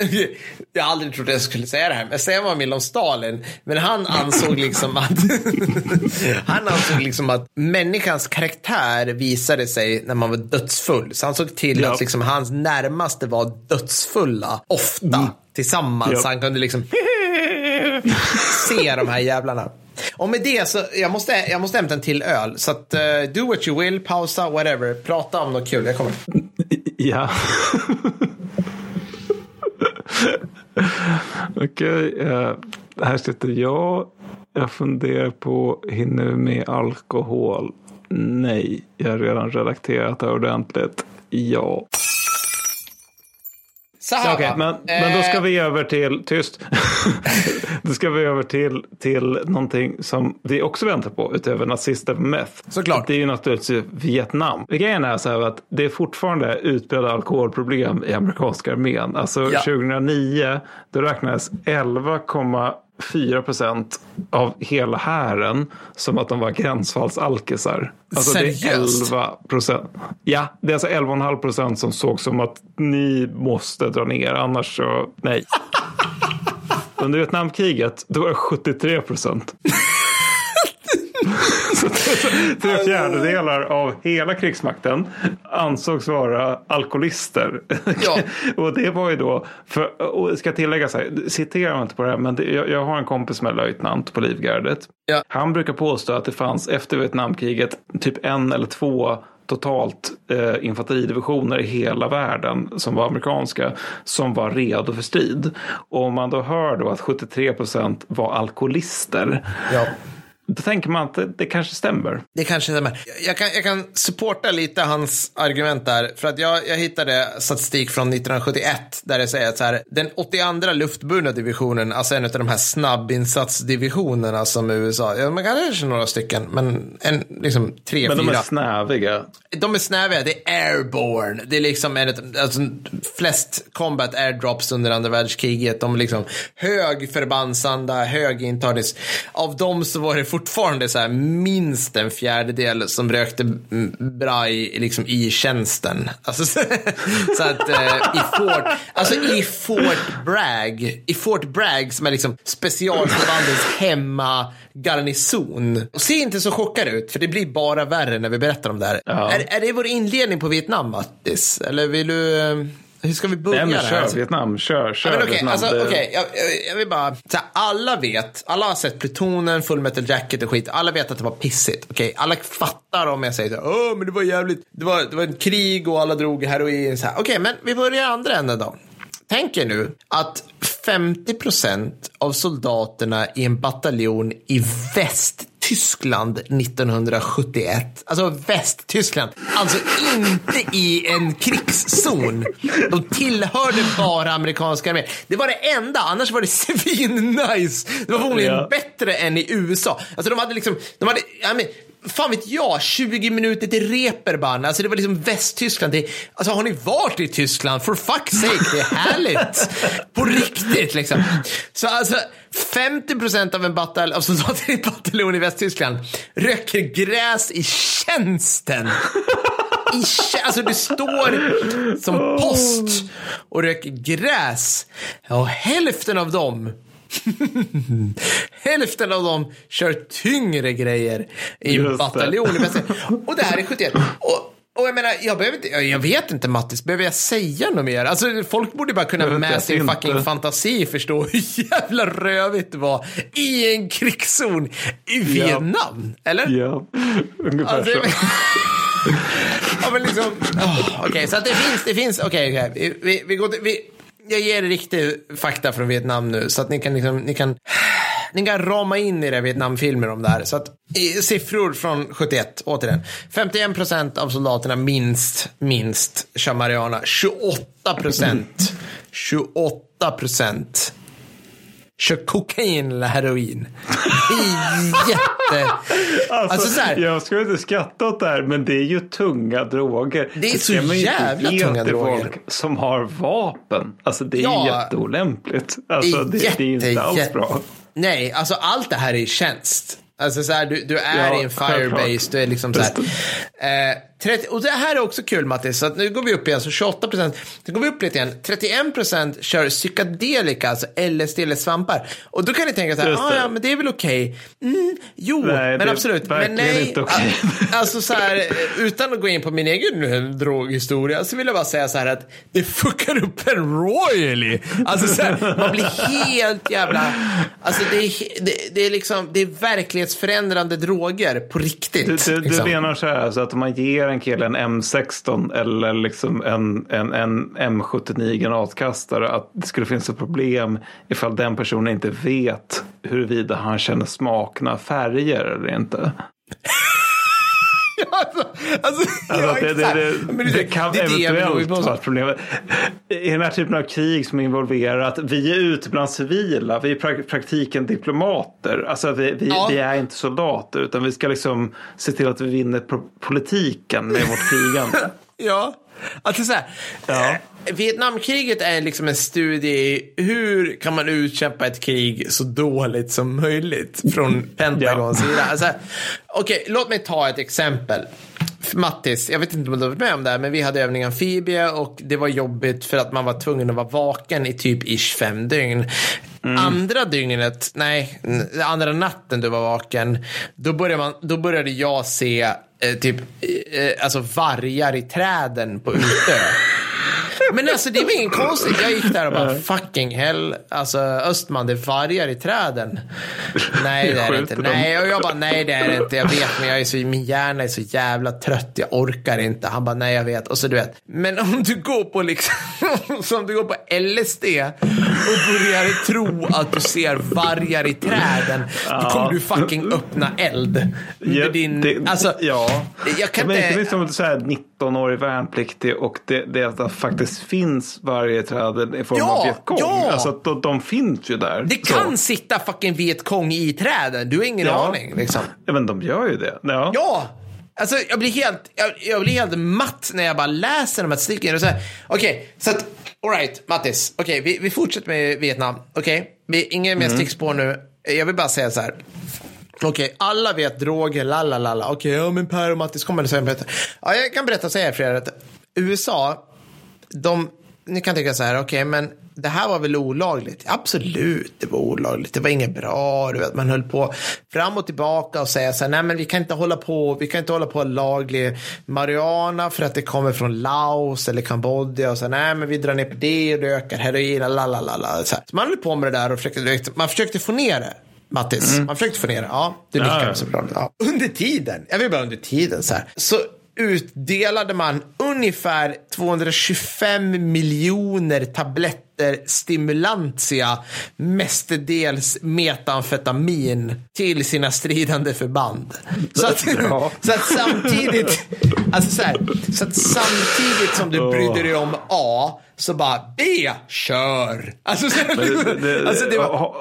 jag har aldrig trott att jag skulle säga det här, men säga vad man vill om Stalin. Men han ansåg liksom att han ansåg liksom att människans karaktär visade sig när man var dödsfull. Så han såg till Ja. att liksom hans närmaste var dödsfulla ofta tillsammans. Så han kunde liksom se de här jävlarna. Och med det så, jag måste, jag måste hämta en till öl. Så att, eh, do what you will, pausa, whatever. Prata om något kul, jag kommer. Ja. Okej, eh, här sitter jag. Jag funderar på, hinner vi med alkohol? Nej, jag har redan redakterat det ordentligt. Ja. Så här, okay, men, eh, men då ska eh. vi över till, tyst, då ska vi över till, till någonting som vi också väntar på utöver nazister på meth. Såklart. Det är ju naturligtvis Vietnam. Grejen är så här att det är fortfarande utbredda alkoholproblem i amerikanska armén. Alltså ja. 2009 då räknades 11, 4 av hela hären som att de var gränsfallsalkisar. Alltså Seriöst? det är 11 procent. Ja, det är alltså 11,5 procent som såg som att ni måste dra ner, annars så nej. Under Vietnamkriget, då var det 73 procent. Tre fjärdedelar av hela krigsmakten ansågs vara alkoholister. Ja. och det var ju då, för, och ska tillägga så här, citerar mig inte på det här, men det, jag, jag har en kompis som är löjtnant på Livgardet. Ja. Han brukar påstå att det fanns efter Vietnamkriget typ en eller två totalt eh, infanteridivisioner i hela världen som var amerikanska som var redo för strid. Och om man då hör då att 73 procent var alkoholister Ja. Då tänker man att det, det kanske stämmer. Det kanske stämmer. Jag kan, jag kan supporta lite hans argument där. För att jag, jag hittade statistik från 1971 där det säger att så här, den 82 luftburna divisionen, alltså en av de här snabbinsatsdivisionerna som USA, ja, man kanske några stycken, men en, liksom tre, Men de fyra. är snäviga. De är snäviga, det är airborne. Det är liksom en, alltså, flest combat airdrops under andra världskriget. De är liksom hög förbandsanda, hög intagnings. Av dem så var det fortfarande så här minst en fjärdedel som rökte braj liksom i tjänsten. Alltså, så, så att eh, i Fort, alltså i Fort Bragg, i Fort Bragg som är liksom specialförbandets hemmagarnison. Och se inte så chockad ut, för det blir bara värre när vi berättar om det här. Ja. Är, är det vår inledning på Vietnam, Mattis? Eller vill du... Hur ska vi börja Nej, men det här? kör Vietnam, kör, kör Ja, men okej, Vietnam. alltså, okej, jag, jag, vill bara, så här, alla vet, alla har sett Plutonen, Full Metal Jacket och skit, alla vet att det var pissigt, okej, alla fattar om jag säger så här, men det var jävligt, det var, det var en krig och alla drog heroin, okej, men vi börjar andra änden då. Tänk er nu att 50 procent av soldaterna i en bataljon i Västtyskland 1971, alltså Västtyskland, alltså inte i en krigszon. De tillhörde bara amerikanska armén. Det var det enda, annars var det svin-nice. Det var förmodligen Ja. bättre än i USA. Alltså de hade liksom, de hade, ja, men, fan vet jag, 20 minuter till Reeperbahn. Alltså det var liksom Västtyskland. Det, alltså har ni varit i Tyskland? For fuck's sake, det är härligt. På riktigt liksom. Så alltså 50% av en batal av soldater i en bataljon i Västtyskland röker gräs i tjänsten. I, kä- alltså du står som post och röker gräs. Och hälften av dem Hälften av dem kör tyngre grejer i en det. bataljon. Och det här är 71. Och, och jag menar, jag, behöver inte, jag vet inte Mattis, behöver jag säga något mer? Alltså folk borde bara kunna med inte. sin fucking fantasi förstå hur jävla rövigt det var i en krigszon i Vietnam. Eller? Ja, ungefär Alltså, så. ja, men liksom, oh, okej, så att det finns, det finns, okej, okej, vi, vi, vi går till, vi, jag ger er riktig fakta från Vietnam nu, så att ni kan liksom, ni kan, ni kan rama in i det Vietnamfilmer om det här. Så att, siffror från 71, återigen. 51 procent av soldaterna minst, minst kör marijuana. 28 procent. 28 procent kör kokain eller heroin. Det är jätte... Alltså, Alltså, så här- jag ska inte skratta åt det här, men det är ju tunga droger. Det är så ju inte jävla tunga droger. folk som har vapen. Alltså det är Ja. jätteolämpligt. Alltså, det, det är inte alls jätte- bra. Nej, alltså allt det här är tjänst. Alltså så här, du, du är Ja, i en firebase, du är liksom så här. Eh, 30, och det här är också kul Mattis, så att nu går vi upp igen, så 28 procent, nu går vi upp lite igen, 31 procent kör psykedelika, alltså LSD eller svampar. Och då kan ni tänka så här, ah, ja men det är väl okej. Mm, jo, Nej, men absolut. Men nej, inte a- alltså så här, utan att gå in på min egen droghistoria, så vill jag bara säga så här att det fuckar upp en royally. Alltså så här, man blir helt jävla, alltså det det, det är liksom, det är verklighetsförändrande droger på riktigt. Du, du, du liksom. menar så här, alltså att om man ger en kille en M16 eller liksom en, en, en M79 granatkastare att det skulle finnas ett problem ifall den personen inte vet huruvida han känner smakna färger eller inte. alltså, alltså, ja, Alltså, det, det, det, Men det, kan det det eventuellt vara ett problem. I den här typen av krig som involverar att vi är ute bland civila, vi är i pra- praktiken diplomater. Alltså vi, vi, Ja. vi är inte soldater utan vi ska liksom se till att vi vinner politiken med vårt krigande. Ja, alltså så här. Ja. eh, Vietnamkriget är liksom en studie i hur kan man utkämpa ett krig så dåligt som möjligt från Pentagons Ja. sida. Alltså, Okej, låt mig ta ett exempel. Mattis, jag vet inte om du har varit med om det här, men vi hade övning amfibie och det var jobbigt för att man var tvungen att vara vaken i typ ish fem dygn. Mm. Andra dygnet, nej, andra natten du var vaken, då började, man, då började jag se eh, typ eh, alltså vargar i träden på Utö. Men alltså det var inget konstigt. Jag gick där och bara fucking hell. Alltså Östman, det är vargar i träden. Nej det är det inte. Nej, och jag bara nej det är det inte. Jag vet men jag är så, min hjärna är så jävla trött. Jag orkar inte. Han bara nej jag vet. Och så du vet. Men om du går på liksom, så om du går på LSD och börjar tro att du ser vargar i träden. Då kommer du fucking öppna eld. Ja, din, det, alltså, ja. jag kan men inte- inte minst som så här 19-årig värnpliktig och det, det att det faktiskt finns varje träd i form Ja, av Vietkong. ja. Alltså att de, de finns ju där. Det Så. kan sitta fucking Vietkong i träden. Du har ingen Ja. aning liksom. Ja, men de gör ju det. Ja. Ja! Alltså jag blir helt, jag, jag blir helt matt när jag bara läser de här här, Okej, så att, alright Mattis. Okej, vi, vi fortsätter med Vietnam. Okej, vi ingen mer stickspår nu. Jag vill bara säga så här. Okej, alla vet droger, la la la la. Okej, ja men Per och Mattis kommer att säga berätta. Ja, jag kan berätta och säga för er att USA, de, ni kan tycka så här, okej, men det här var väl olagligt? Absolut, det var olagligt. Det var inget bra, du vet, man höll på fram och tillbaka och säga så här, nej men vi kan inte hålla på, vi kan inte hålla på laglig marijuana för att det kommer från Laos eller Kambodja och så här, nej men vi drar ner på det och det ökar heroin, la la la la. Så, så man höll på med det där och försökte, man försökte få ner det. Mattis, man försökte få ner det. Ja, du Ja, nickar ja. såklart. Ja. Under tiden, jag vill bara under tiden så här. Så utdelade man ungefär 225 miljoner tabletter stimulantia, mestadels metamfetamin, till sina stridande förband. Så att, så att samtidigt, alltså så, här, så att samtidigt som du brydde dig om A, så bara B, kör. Alltså, så, Det, det, alltså det var,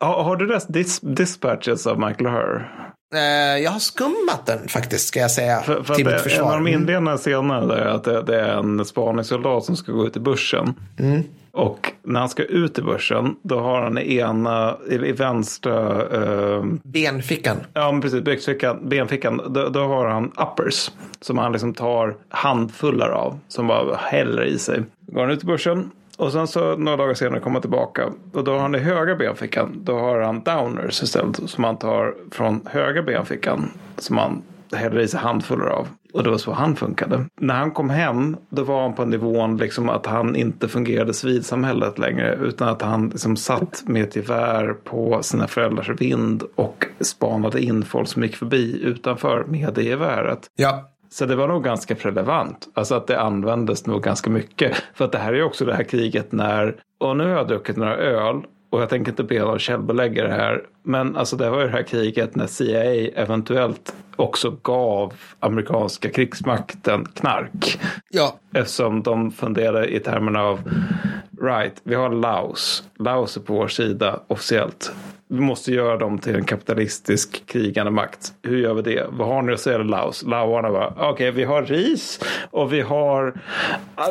har, har, du läst Dis, Dispatches av Michael Hur? Eh, jag har skummat den faktiskt, ska jag säga, För, för till mitt det, en av försvar. de inledande scenerna är att det, det är en spaningssoldat som ska gå ut i börsen. Mm. Och när han ska ut i börsen, då har han i ena, i, i vänstra, eh, Benfickan. ja men precis, byxfickan, benfickan, då, då har han uppers. Som han liksom tar handfullar av, som bara häller i sig. Går han ut i börsen, och sen så några dagar senare kommer han tillbaka. Och då har han i högra benfickan, då har han downers istället. Som han tar från högra benfickan. Som han häller i sig handfullar av. Och det var så han funkade. När han kom hem, då var han på nivån liksom att han inte fungerade civilsamhället längre. Utan att han liksom satt med ett gevär på sina föräldrars vind och spanade in folk som gick förbi utanför med det geväret. Ja. Så det var nog ganska relevant. Alltså att det användes nog ganska mycket. För att det här är också det här kriget när, och nu har jag druckit några öl och jag tänker inte be någon källbelägga det här, men alltså det var ju det här kriget när CIA eventuellt också gav amerikanska krigsmakten knark. Ja. Eftersom de funderade i termerna av right, vi har Laos. Laos är på vår sida officiellt. Vi måste göra dem till en kapitalistisk krigande makt. Hur gör vi det? Vad har ni att säga Laos? Laoarna bara, okej, okay, vi har ris och vi har...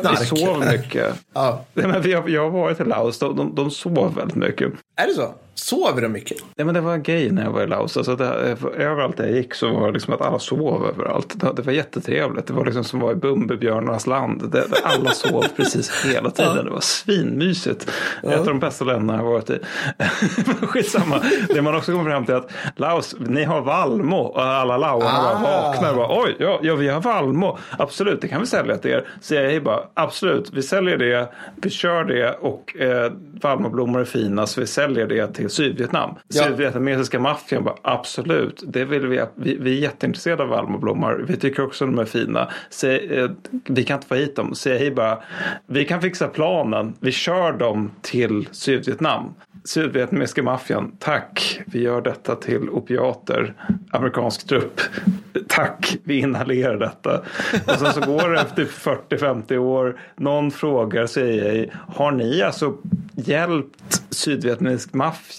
Knark. Vi sover mycket. ja. Nej, men vi har, jag har varit i Laos, de, de, de sover väldigt mycket. Är det så? Sover de mycket? Nej, men det var en grej när jag var i Laos. Alltså det, överallt där jag gick så var det liksom att alla sov överallt. Det, det var jättetrevligt. Det var liksom som vara i Bumbibjörnarnas land. Det, alla sov precis hela tiden. Det var svinmysigt. Ja. Ett av de bästa länderna jag har varit i. Skitsamma. Det man också kommer fram till att Laos, ni har Valmo. Och alla laoarna ah. bara vaknar och bara oj, ja, ja, vi har Valmo. Absolut, det kan vi sälja till er. CIA bara absolut, vi säljer det. Vi kör det och eh, Valmoblommor är fina så vi säljer det till Sydvietnam. Ja. Sydvietnamesiska maffian bara absolut, det vill vi, vi, vi är jätteintresserade av Valmoblommor. Vi tycker också de är fina. Så, eh, vi kan inte få hit dem. CIA bara, vi kan fixa planen. Vi kör dem till Sydvietnam. Sydvietnamesiska maffian, tack, vi gör detta till opiater, amerikansk trupp. Tack, vi inhalerar detta. Och sen så går det efter 40-50 år, någon frågar CIA, har ni alltså hjälpt sydvietnamesisk maffia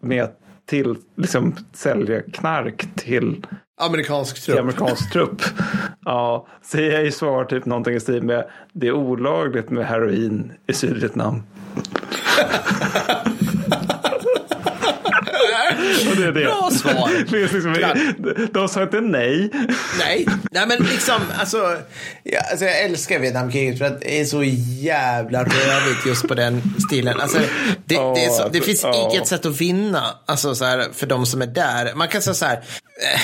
med att till, liksom, sälja knark till Amerikansk trupp. Amerikansk trupp. Ja, CIA svarar typ någonting i stil med det är olagligt med heroin i Sydvietnam. Och det är det. Bra svar. liksom, de sa inte nej. Nej, nej men liksom, alltså, ja, alltså jag älskar Vietnamkriget för att det är så jävla rövigt just på den stilen. Alltså, det, oh, det, så, det finns oh. inget sätt att vinna alltså, så här, för de som är där. Man kan säga så här. Eh,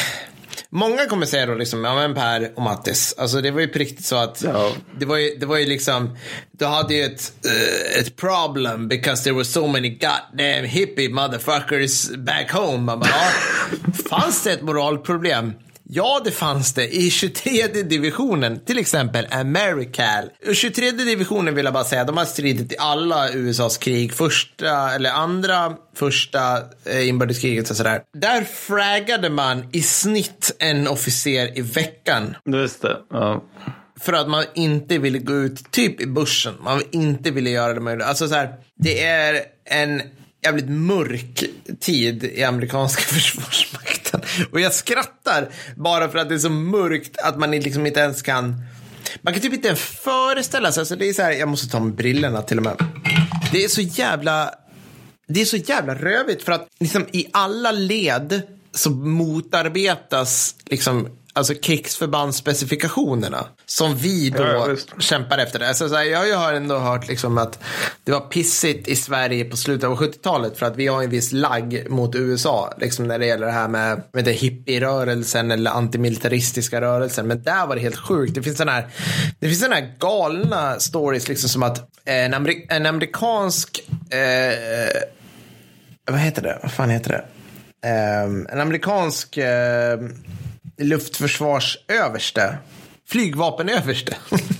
Många kommer säga då liksom, ja men Per och Mattis, alltså det var ju på riktigt så att ja. det, var ju, det var ju liksom, du hade ju ett, uh, ett problem because there were so many goddamn hippie motherfuckers back home. Man bara, ja, fanns det ett moralproblem? Ja, det fanns det i 23 divisionen, till exempel Americal. 23 divisionen vill jag bara säga, de har stridit i alla USAs krig, första eller andra, första eh, inbördeskriget och sådär. Där fraggade man i snitt en officer i veckan. Just det, ja. För att man inte ville gå ut typ i bussen. Man inte ville göra det möjligt. Alltså så här, det är en jävligt mörk tid i amerikanska försvarsmakten. Och jag skrattar bara för att det är så mörkt att man liksom inte ens kan man kan typ inte föreställa sig, alltså det är så här, jag måste ta med brillorna till och med. Det är så jävla, det är så jävla rövigt för att liksom i alla led så motarbetas liksom alltså krigsförbandsspecifikationerna som vi då ja, kämpar efter. Det. Alltså, så här, jag har ändå hört liksom att det var pissigt i Sverige på slutet av 70-talet för att vi har en viss lagg mot USA liksom när det gäller det här med, med det hippierörelsen eller antimilitaristiska rörelsen. Men där var det helt sjukt. Det finns sådana här, det finns sådana här galna stories liksom som att en, amerik en amerikansk eh, vad heter det? Vad fan heter det? Um, en amerikansk uh, luftförsvarsöverste. Flygvapenöverste.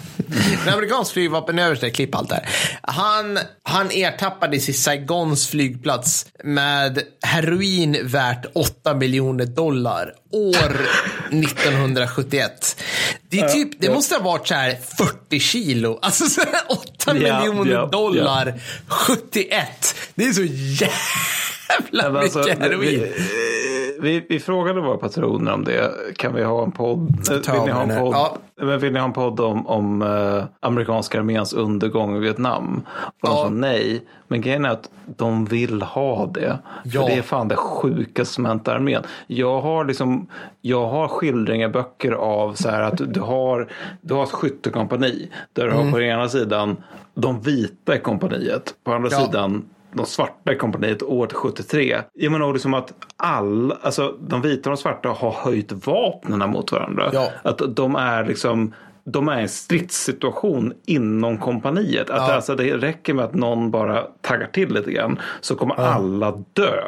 En amerikansk flygvapenöverste, klipp allt där. Han, han ertappades i Saigons flygplats med heroin värt 8 miljoner dollar år 1971. Det, är typ, det måste ha varit så här 40 kilo. Alltså så 8 yeah, miljoner yeah, dollar yeah. 71. Det är så jävla alltså, mycket heroin vi, vi frågade våra patroner om det. Kan vi ha en podd? Eh, vill ni ha en podd, ja. vill ni ha en podd om, om uh, amerikanska arméns undergång i Vietnam? Och de sa nej. Men grejen är att de vill ha det. Ja. För det är fan det sjukaste som hänt armén. Jag har liksom, jag har skildringar, böcker av så här att du har, du har ett skyttekompani. Där du mm. har på ena sidan de vita i kompaniet. På andra sidan de svarta i kompaniet år 73. Jag menar liksom att alla, alltså de vita och de svarta har höjt vapnen mot varandra. Ja. Att de är liksom de är i en stridssituation inom kompaniet. Att Ja. alltså, det räcker med att någon bara taggar till lite grann så kommer alla dö.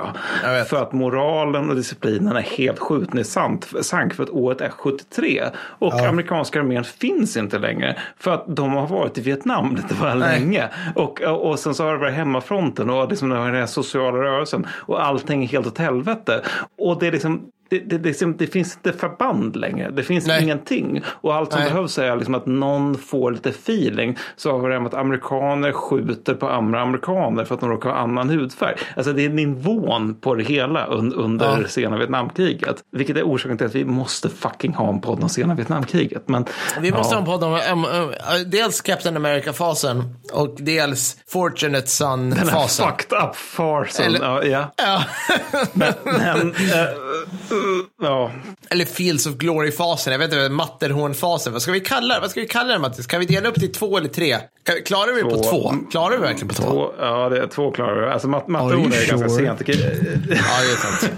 För att moralen och disciplinen är helt skjuten i sank för att året är 73. Och amerikanska armén finns inte längre. För att de har varit i Vietnam lite väl länge. Och, och sen så har det varit hemmafronten och liksom den här sociala rörelsen. Och allting är helt åt helvete. Och det är liksom det, det, liksom- det finns inte förband längre. Det finns Nej. ingenting. Och allt som Nej. behövs är liksom att någon får lite feeling. Så har det med att amerikaner skjuter på andra amerikaner för att de råkar ha annan hudfärg. Alltså det är nivån på det hela un, under Ja. sena Vietnamkriget. Vilket är orsaken till att vi måste fucking ha en podd om sena Vietnamkriget. Men, Vi måste ja. ha en podd om um, um, dels Captain America-fasen och dels Fortunate Den här Son-fasen. fucked up farsen. Eller- Ja, ja. Men, eh, eh, ja. Eller Fields of Glory-fasen, jag vet inte, Matterhorn-fasen. Vad ska vi kalla det? Vad ska vi kalla det Mattis? Ska vi dela upp det i två eller tre? Kan- Klarar vi det på Två. Klarar vi verkligen på två? Två, ja, det är två klara. Alltså mat, you är ganska sent. Ja, det är sant.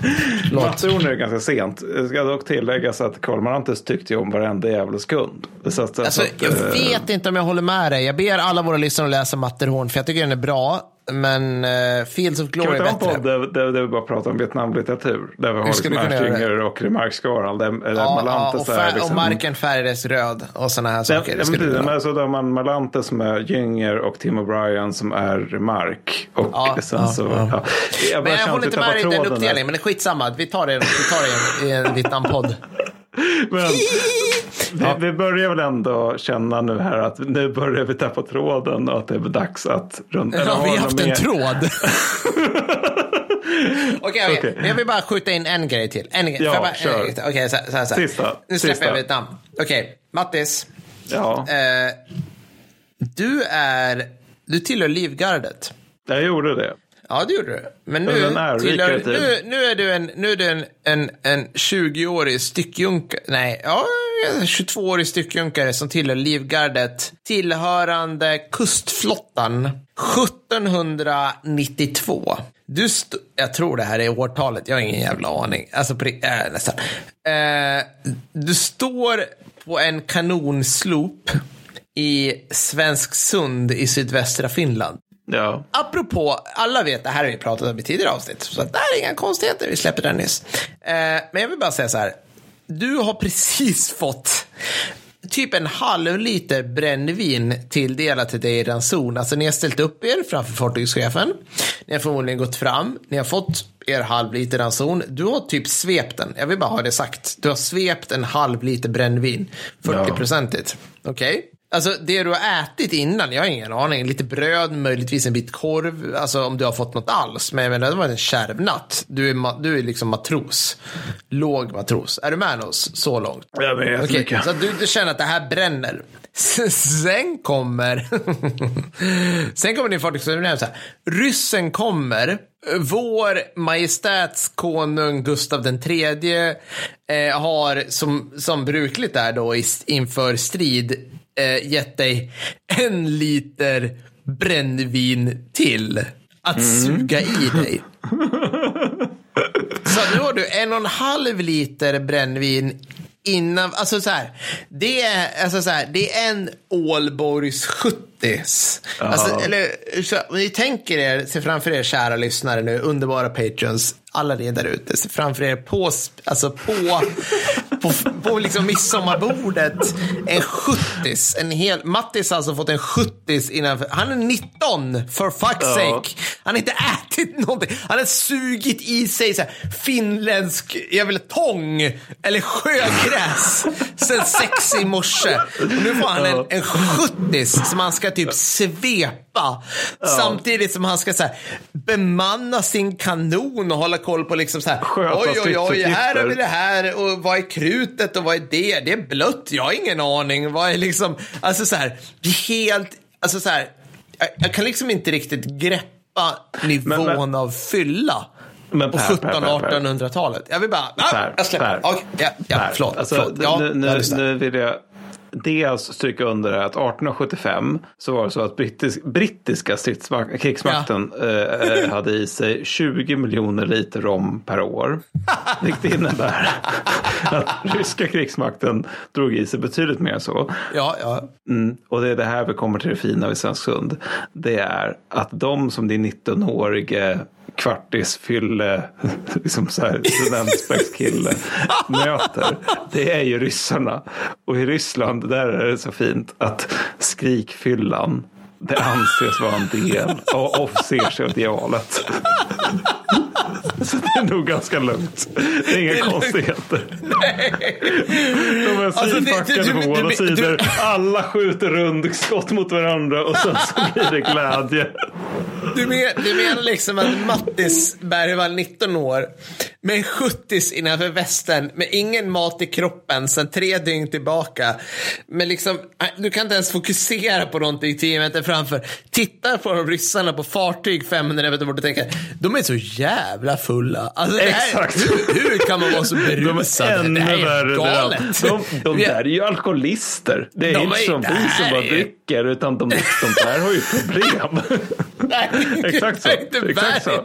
Matteord är ganska sent. Det ska dock tilläggas att Karl Marantes tyckte ju om varenda jävla sekund. Så att, Alltså, så att, jag eh, vet inte om jag håller med dig. Jag ber alla våra lyssnare att läsa Matterhorn, för jag tycker den är bra. Men uh, Fields of Kan Glory vi är ta en bättre. podd där, där, vi bara pratar om Vietnamlitteratur? Där vi har liksom. Erstinger och Remarkskaran. Där, där Ja, ja, och, är liksom... och marken färgades röd och sådana här saker. ja, skulle men, vi men alltså, då har man Malantes som är Gynger och Tim O'Brien som är Mark. Och Ja, sen ja, så... ja. Ja. Jag Men jag håller inte vi med dig i den uppdelningen, men det är skitsamma. Vi tar det, vi tar det i en, en Vietnam-podd. Men, vi, vi börjar väl ändå känna nu här att nu börjar vi tappa tråden och att det är dags att runda. Har vi har haft en mer? tråd? Okej, okej. Okej. Men jag vill bara skjuta in en grej till. En grej. Ja, bara, kör. Okej, så, så, så. här. Sista, Nu släpper sista. jag Vietnam. Okej, Mattis. Ja, Eh, du är... Du tillhör Livgardet. jag gjorde det. Ja, det gjorde du. Men nu, tillhör, nu, nu är du en, nu är du en, en, en 20-årig styckjunkare. Nej, ja, 22-årig styckjunkare som tillhör Livgardet. Tillhörande kustflottan 1792. Du jag tror det här är årtalet, jag har ingen jävla aning. Alltså äh, nästan. Eh, du står på en kanonslop i Svensk Sund i sydvästra Finland. Ja. Apropå, alla vet, det här har vi pratat om i tidigare avsnitt, så det här är inga konstigheter, vi släpper den nyss. Eh, men jag vill bara säga så här, du har precis fått typ en halv liter brännvin tilldelat till dig i ranson. Alltså ni har ställt upp er framför fartygschefen, ni har förmodligen gått fram, ni har fått er halv liter ranson, du har typ svept den, jag vill bara ha det sagt, du har svept en halv liter brännvin, 40-procentigt, okej? Alltså det du har ätit innan, jag har ingen aning. Lite bröd, möjligtvis en bit korv. Alltså om du har fått något alls. Men jag menar, det var en kärvnatt. Du är, du är liksom matros. Låg matros. Är du med oss så långt? Jag vet mycket. så du, du känner att det här bränner. Sen kommer... Sen kommer din fartygschef så här. Ryssen kommer. Vår majestäts konung Gustav den tredje eh, har som, som brukligt är då i, inför strid eh, gett dig en liter brännvin till att suga i dig. Så nu har du en och en halv liter brännvin innan, alltså så här, det är, alltså så här, det är en Ålborgs 70 Alltså, eller, så, ni tänker er, se framför er kära lyssnare nu, underbara patrons, alla ni där ute, se framför er på, alltså på, på, på liksom midsommarbordet, en 70 en hel, Mattis har alltså fått en 70 innanför, han är 19 for fuck's Ja. sake. Han har inte ätit någonting. Han har sugit i sig så här, finländsk jag vill, tång eller sjögräs sen sex i morse. Och nu får han en, en 70 som han ska typ svepa. Samtidigt som han ska så här, bemanna sin kanon och hålla koll på liksom så här. Sköta Oj, oj, oj, här har vi det här och vad är krutet och vad är det? Det är blött, jag har ingen aning. Vad är liksom, alltså så här, helt, alltså så här, jag, jag kan liksom inte riktigt greppa nivån Men- men- av fylla. Men På Per, Per, Per, Per. 1700-1800-talet. Jag vill bara, ah, Per, jag släpper. Per. Okej, ja, ja, Per. förlåt. Alltså, förlåt. Ja, nu, nu, nu vill jag... dels stryka under att 1875 så var det så att brittisk, brittiska krigsmakten ja. eh, hade i sig 20 miljoner liter rom per år. Vilket innebär att ryska krigsmakten drog i sig betydligt mer så. Ja, ja. Mm, och det är det här vi kommer till det fina vid Svensk Sund. Det är att de som din 19-årige kvartisfylle, liksom så här studentspeckskille möter. Det är ju ryssarna. Och i Ryssland där är det så fint att skrikfyllan det anses vara en del av officersidealet. Så det är nog ganska lugnt. Det är inga det är konstigheter. Nej. De är sidpackade alltså, på båda sidor. Alla skjuter rundskott mot varandra och sen så blir det glädje. Du, men, du menar liksom att Mattis Bergvall, 19 år, med 70 innanför västen, med ingen mat i kroppen sen tre dygn tillbaka. Men liksom, du kan inte ens fokusera på någonting 10 meter framför. Titta på de ryssarna på fartyg 500 meter bort och tänka, de är så jävla fulla. Alltså, Exakt. Här, hur, hur, kan man vara så berusad? De är ännu värre. Galet. De, de där är ju alkoholister. Det är de inte som vi som bara dricker, utan de, de där har ju problem. Nej, Exakt så. Exakt så.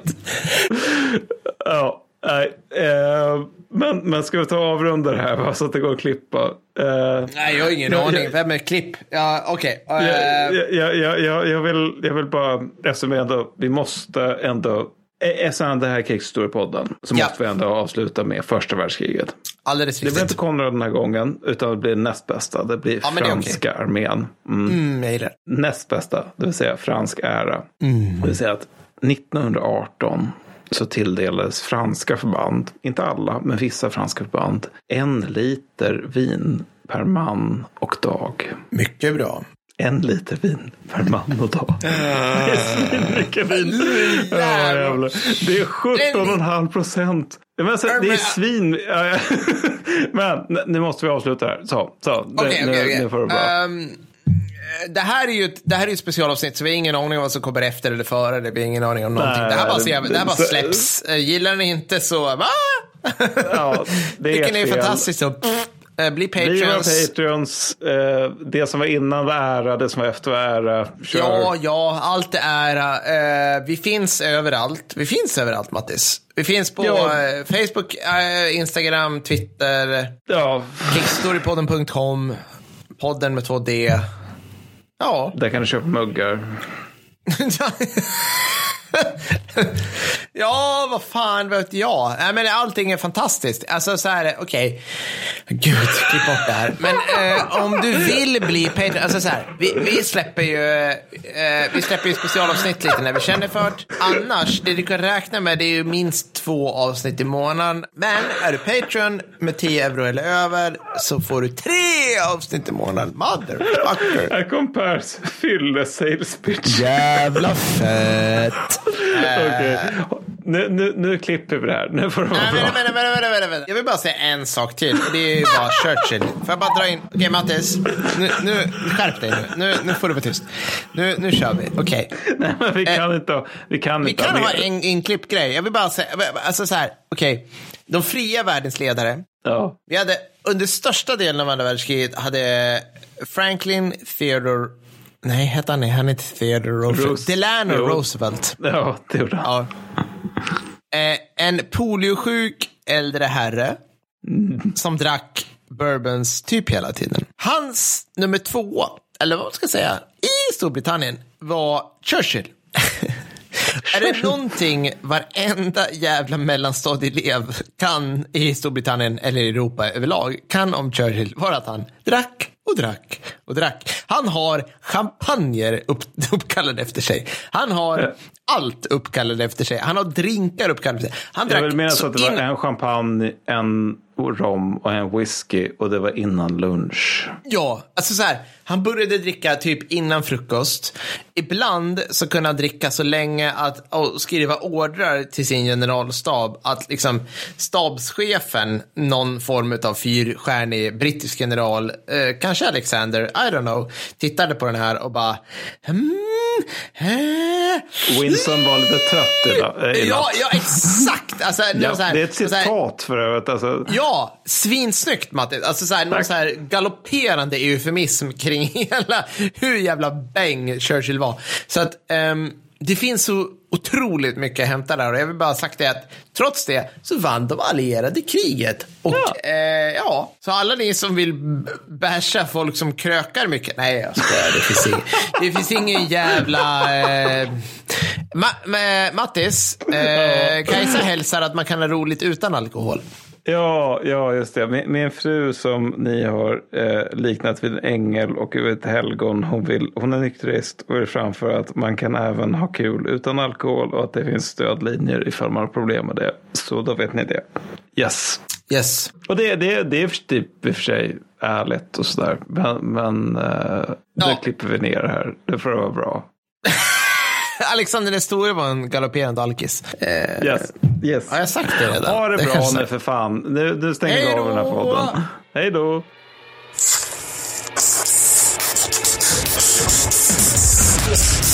Ja. Nej, eh, men, men ska vi ta och avrunda det här va, så att det går att klippa? Eh, Nej, jag har ingen jag, aning. Vem är klipp? Ja, okej. Okay. Uh, jag, jag, jag, jag, vill, jag vill bara, eftersom vi ändå, vi måste ändå Eftersom det här är krigshistoriepodden så ja. måste vi ändå avsluta med första världskriget. Alldeles riktigt. Det blir inte Konrad den här gången, utan det blir näst bästa. Det blir ja, franska det okay. armén. Mm. Mm, näst bästa, det vill säga fransk ära. Mm. Det vill säga att 1918 så tilldelades franska förband, inte alla, men vissa franska förband, en liter vin per man och dag. Mycket bra. En liter vin per man och dag. det är mycket vin. Ja, det är 17,5 procent. Men alltså, det är svin. men nu måste vi avsluta här. Så, så. Okay, nu, okay, okay. nu får det bra. Um, det här är ju ett, det här är ett specialavsnitt så vi har ingen aning om vad som kommer efter eller före. Det blir ingen aning om någonting. Nej, det här bara, det, det här bara släpps. Gillar ni inte så va? Ja, det Tycker ni är fantastiskt så Eh, bli Patreons. Bli våra Patreons. Eh, det som var innan var ära, det som var efter var ära. Kör. Ja, ja, allt är ära. Eh, vi finns överallt. Vi finns överallt, Mattis. Vi finns på ja. Facebook, Instagram, Twitter, ja. kickstorypodden.com, podden med två D. Ja. Där kan du köpa muggar. ja, vad fan vet jag? Nej, men allting är fantastiskt. Alltså så här, okej. Okay. Gud, klipp bort det här. Men eh, om du vill bli Patreon, alltså så här. Vi, vi släpper ju, eh, vi släpper ju specialavsnitt lite när vi känner för det. Annars, det du kan räkna med det är ju minst två avsnitt i månaden. Men är du Patreon med 10 euro eller över så får du tre avsnitt i månaden. Motherfucker. Här kom Pers fylle sales pitch. Jävla fett. okay. nu, nu, nu klipper vi det här. Nu får det vara Nej, bra. Vänta, vänta, vänta, vänta, Jag vill bara säga en sak till. Det är ju bara Churchill. Får jag bara dra in? Okej, okay, Mattis. Nu, nu, skärp dig nu. nu. Nu får du vara tyst. Nu, nu kör vi. Okej. Okay. Nej, men vi kan eh, inte. Vi kan, vi inte kan ha en inklipp grej. Jag vill bara säga. Alltså så här. Okej. Okay. De fria världens ledare. Ja. Vi hade under största delen av andra världskriget hade Franklin Theodore Nej, hette han Han hette Theodore Roosevelt. Rose. Delano jo. Roosevelt. Ja, det gjorde han. Ja. Eh, en poliosjuk äldre herre mm. som drack bourbons typ hela tiden. Hans nummer två, eller vad ska jag säga, i Storbritannien var Churchill. Är det någonting varenda jävla mellanstadieelev kan i Storbritannien eller Europa överlag kan om Churchill var att han drack och drack och drack. Han har champagner upp, uppkallade efter sig. Han har allt uppkallade efter sig. Han har drinkar uppkallade efter sig. Han drack Jag vill minnas att det var en champagne, en rom och en whisky och det var innan lunch. Ja, alltså så här. Han började dricka typ innan frukost. Ibland så kunde han dricka så länge att och skriva ordrar till sin generalstab att liksom stabschefen, någon form av fyrstjärnig brittisk general, eh, kanske Alexander, I don't know, tittade på den här och bara hmm, eh, Winston var lite trött idag. i Ja, natt. ja exakt. Alltså, Ja, här- det är ett citat för övrigt. Alltså, Ja, svinsnyggt Matti. Alltså så här, någon så här galopperande eufemism kring hela hur jävla bäng Churchill var. Så att ehm, det finns så otroligt mycket att hämta där och jag vill bara ha sagt det att trots det så vann de allierade kriget. Och Ja. eh, ja. så alla ni som vill basha folk som krökar mycket, nej jag skojar, det finns ingen, det finns ingen jävla... Eh, Ma- Mattis, eh, Kajsa hälsar att man kan ha roligt utan alkohol. Ja, ja, just det. Min, min fru som ni har eh, liknat vid en ängel och ett helgon. Hon, vill, hon är nykterist och vill framföra att man kan även ha kul utan alkohol och att det finns stödlinjer ifall man har problem med det. Så då vet ni det. Yes. Yes. Och det, det, det är typ i och för sig ärligt och sådär. Men, men eh, Ja. det klipper vi ner här. Det får vara bra. Alexander den store var en galopperande alkis. Eh, Yes. yes. Har jag sagt det redan? Ha det bra jag nu för fan. Nu, nu stänger vi Hej av den här då! podden. Hej då. Yes.